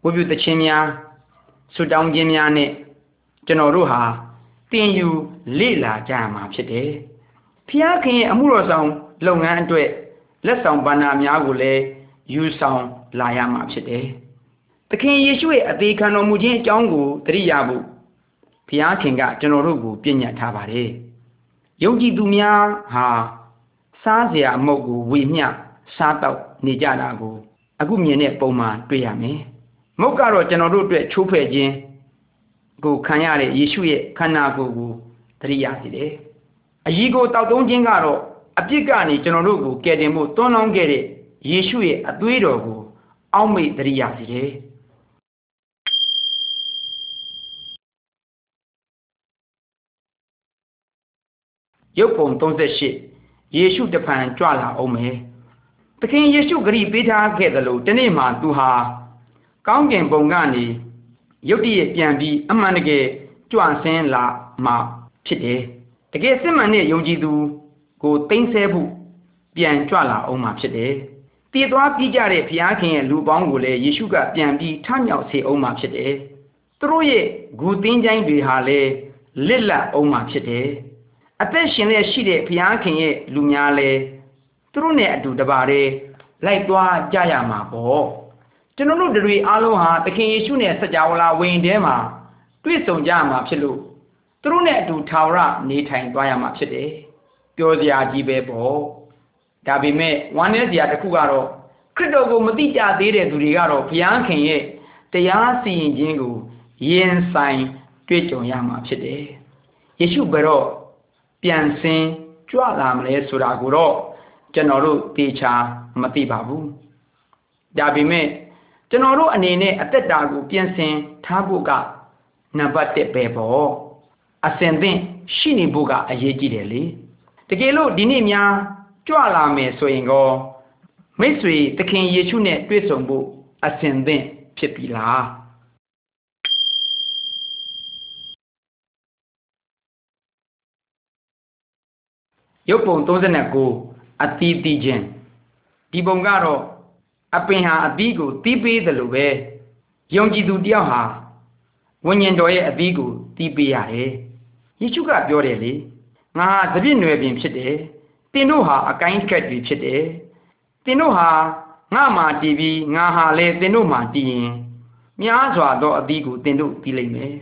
ဝိပုသခြင်းများ ဆုတောင်းခြင်းများနဲ့ကျွန်တော်တို့ဟာသင်ယူလေ့လာကြရမှာဖြစ်တယ်။ဖျားခင်ရဲ့အမှုတော်ဆောင်လုပ်ငန်းအတွက်လက်ဆောင်ပန္နာများကိုလည်းယူဆောင်လာရမှာဖြစ်တယ်။သခင်ယေရှုရဲ့အသေးခံတော်မူခြင်းအကြောင်းကိုသတိရဖို့ဖျားခင်ကကျွန်တော်တို့ကိုပြညတ်ထားပါတယ်။ယုံကြည်သူများဟာစားစရာအမုတ်ကိုဝေမျှစားတော့နေကြတာကိုအခုမြင်တဲ့ပုံမှန်တွေ့ရမယ်။ မုတ်ကတော့ကျွန်တော်တို့အတွက်ချိုးဖဲ့ခြင်းကိုခံရတဲ့ယေရှုရဲ့ခန္ဓာကိုယ်ကိုသတိရစေတယ်။အကြီးကိုတောက်တုံးခြင်းကတော့အပြစ်ကနေကျွန်တော်တို့ကိုကယ်တင်ဖို့တွန်းလောင်းခဲ့တဲ့ယေရှုရဲ့အသွေးတော်ကိုအောက်မေ့သတိရစေတယ်။ရုပ်ပုံ38ယေရှုတဖန်ကြွလာအောင်မယ်သခင်ယေရှုဂရိပေးထားခဲ့သလိုဒီနေ့မှသူဟာ ကောင်းကင်ဘုံကနေရုတ်တရက်ပြန်ပြီးအမှန်တကယ်ကြွဆင်းလာမှဖြစ်တယ်တကယ်စစ်မှန်တဲ့ယုံကြည်သူကိုသိမ့်ဆဲဖို့ပြန်ကြွလာအောင်မှဖြစ်တယ်တည်သွားပြီးကြတဲ့ဘုရားခင်ရဲ့လူပေါင်းကိုလည်းယေရှုကပြန်ပြီးထမြောက်စေအောင်မှဖြစ်တယ်သူတို့ရဲ့ဂူသင်းချိုင်းတွေဟာလည်းလစ်လပ်အောင်မှဖြစ်တယ်အသက်ရှင်တဲ့ရှိတဲ့ဘုရားခင်ရဲ့လူများလဲသူတို့နဲ့အတူတပါတည်းလိုက်သွားကြရမှာပေါ့ ကျွန်တော်တို့တွေအားလုံးဟာသခင်ယေရှုနဲ့စကြဝဠာဝင်ထဲမှာတွေ့ဆုံကြမှာဖြစ်လို့သူတို့နဲ့အတူထာဝရနေထိုင်သွားရမှာဖြစ်တယ်ပြောစရာကြီးပဲပေါ့ဒါပေမဲ့ဝမ်းနည်းစရာတစ်ခုကတော့ခရစ်တော်ကိုမသိကြသေးတဲ့သူတွေကတော့ဘုရားခင်ရဲ့တရားစီရင်ခြင်းကိုရင်ဆိုင်တွေ့ကြုံရမှာဖြစ်တယ်ယေရှုဘယ်တော့ပြန်ဆင်းကြွလာမလဲဆိုတာကိုတော့ကျွန်တော်တို့သေချာမသိပါဘူးဒါပေမဲ့ ကျွန်တော်တို့အနေနဲ့အသက်တာကိုပြင်ဆင်ထားဖို့ကနံပါတ်1ပဲပေါ့အစင်သင့်ရှိနေဖို့ကအရေးကြီးတယ်လေတကယ်လို့ဒီနေ့များကြွလာမယ်ဆိုရင်ကောမိတ်ဆွေသခင်ယေရှုနဲ့တွေ့ဆုံဖို့အစင်သင့်ဖြစ်ပြီလားရုပ်ပုံ39အတီးတီးခြင်းဒီပုံကတော့ အပင်ဟာအသီးကိုတီးပေးတယ်လို့ပဲယုံကြည်သူတယောက်ဟာဝိညာဉ်တော်ရဲ့အသီးကိုတီးပေးရတယ်ယေရှုကပြောတယ်လေငါဟာသပြည့်နွယ်ပင်ဖြစ်တယ်တင်တို့ဟာအကိုင်းကက်တွေဖြစ်တယ်တင်တို့ဟာငါမှတည်ပြီးငါဟာလည်းတင်တို့မှတည်ရင်များစွာသောအသီးကိုတင်တို့တီးလိမ့်မယ်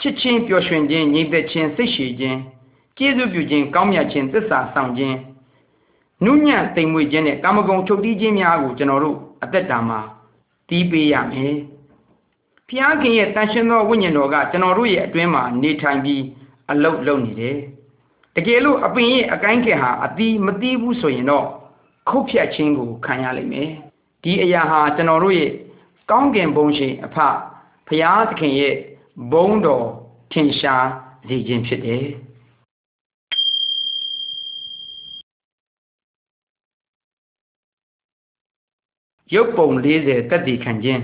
ချစ်ချင်းပျော်ရွှင်ခြင်းညီသက်ခြင်းစိတ်ရှည်ခြင်းကျေးဇူးပြုခြင်းကောင်းမြတ်ခြင်းသစ္စာဆောင်ခြင်း နုညံ့တိမ်မွေ့ခြင်းနဲ့ကာမဂုဏ်ချုပ်တီးခြင်းများကိုကျွန်တော်တို့အသက်တာမှာတီးပေးရမယ်။ဖျားခင်ရဲ့တန်ရှင်သောဝိညာဉ်တော်ကကျွန်တော်တို့ရဲ့အတွင်းမှာနေထိုင်ပြီးအလုတ်လုပ်နေတယ်။တကယ်လို့အပင်ရဲ့အကိုင်းကဲဟာအတီးမတီးဘူးဆိုရင်တော့ခုတ်ဖြတ်ခြင်းကိုခံရလိမ့်မယ်။ဒီအရာဟာကျွန်တော်တို့ရဲ့ကောင်းကင်ဘုံရှင်အဖဖျားသခင်ရဲ့ဘုံတော်ထင်ရှားစေခြင်းဖြစ်တယ်။ ရုပ်ပုံ40တက်တည်ခံခြင်း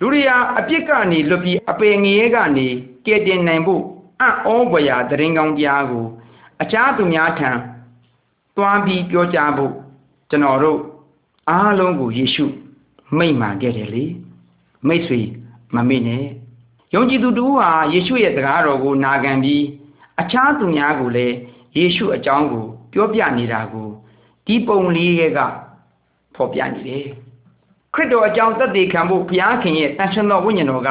လူရိယာအပြစ်ကနေလွတ်ပြီးအပေငရဲကနေကဲတင်နိုင်ဖို့အံ့ဩဖွယ်ရာတရင်ကောင်းတရားကိုအခြားသူများထံသွားပြီးပြောကြားဖို့ကျွန်တော်တို့အားလုံးကိုယေရှုမိန့်မာခဲ့တယ်လေမိတ်ဆွေမမေ့နဲ့ယုံကြည်သူတူဟာယေရှုရဲ့တရားတော်ကိုနာခံပြီးအခြားသူများကိုလည်းယေရှုအကြောင်းကို ပြောပြနေတာကိုဒီပုံလေးကဖော်ပြနေတယ် ခရစ်တော်အကြောင်းသက်သေခံဖို့ဘုရားခင်ရဲ့တန်ရှင်သောဝိညာဉ်တော်က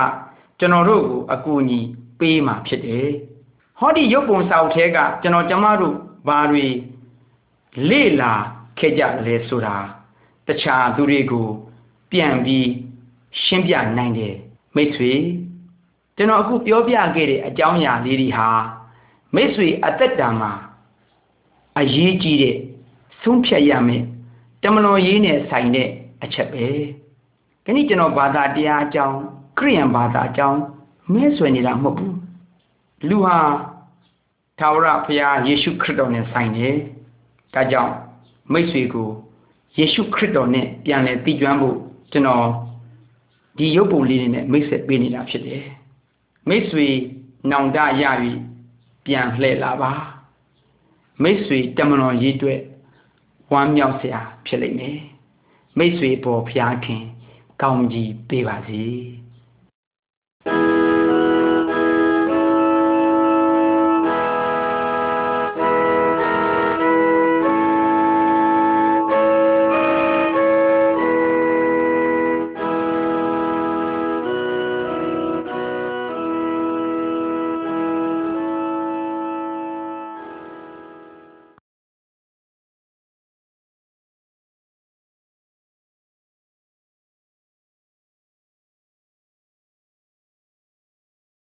ကျွန်တော်တို့ကိုအကူအညီပေးမှာဖြစ်တယ်။ဟောဒီရုပ်ပုံစာအုပ်ထဲကကျွန်တော်ကျမတို့ဘာတွေလေ့လာခဲ့ကြလဲဆိုတာတခြားသူတွေကိုပြန်ပြီးရှင်းပြနိုင်တယ်မိတ်ဆွေကျွန်တော်အခုပြောပြခဲ့တဲ့အကြောင်းအရာလေးတွေဟာမိတ်ဆွေအသက်တာမှာအရေးကြီးတဲ့ဆုံးဖြတ်ရမယ်တမလွန်ရေးနဲ့ဆိုင်တဲ့ အချက်ပဲဒီနေ့ကျွန်တော်ဘာသာတရားအကြောင်းခရိယန်ဘာသာအကြောင်းမဲဆွယ်နေတာမဟုတ်ဘူးလူဟာသာဝရဘုရားယေရှုခရစ်တော်နဲ့ဆိုင်တယ်ဒါကြောင့်မိတ်ဆွေကိုယေရှုခရစ်တော်နဲ့ပြန်လည်တည်ကျွမ်းဖို့ကျွန်တော်ဒီရုပ်ပုံလေးတွေနဲ့မိတ်ဆက်ပေးနေတာဖြစ်တယ်မိတ်ဆွေနောင်တရပြီးပြန်လှည့်လာပါမိတ်ဆွေတမန်တော်ရေးအတွက်ဝမ်းမြောက်စရာဖြစ်လိမ့်မယ် မိတ်ဆွေပေါ်ဖျားခင်ကောင်းကြီးပေးပါစေ။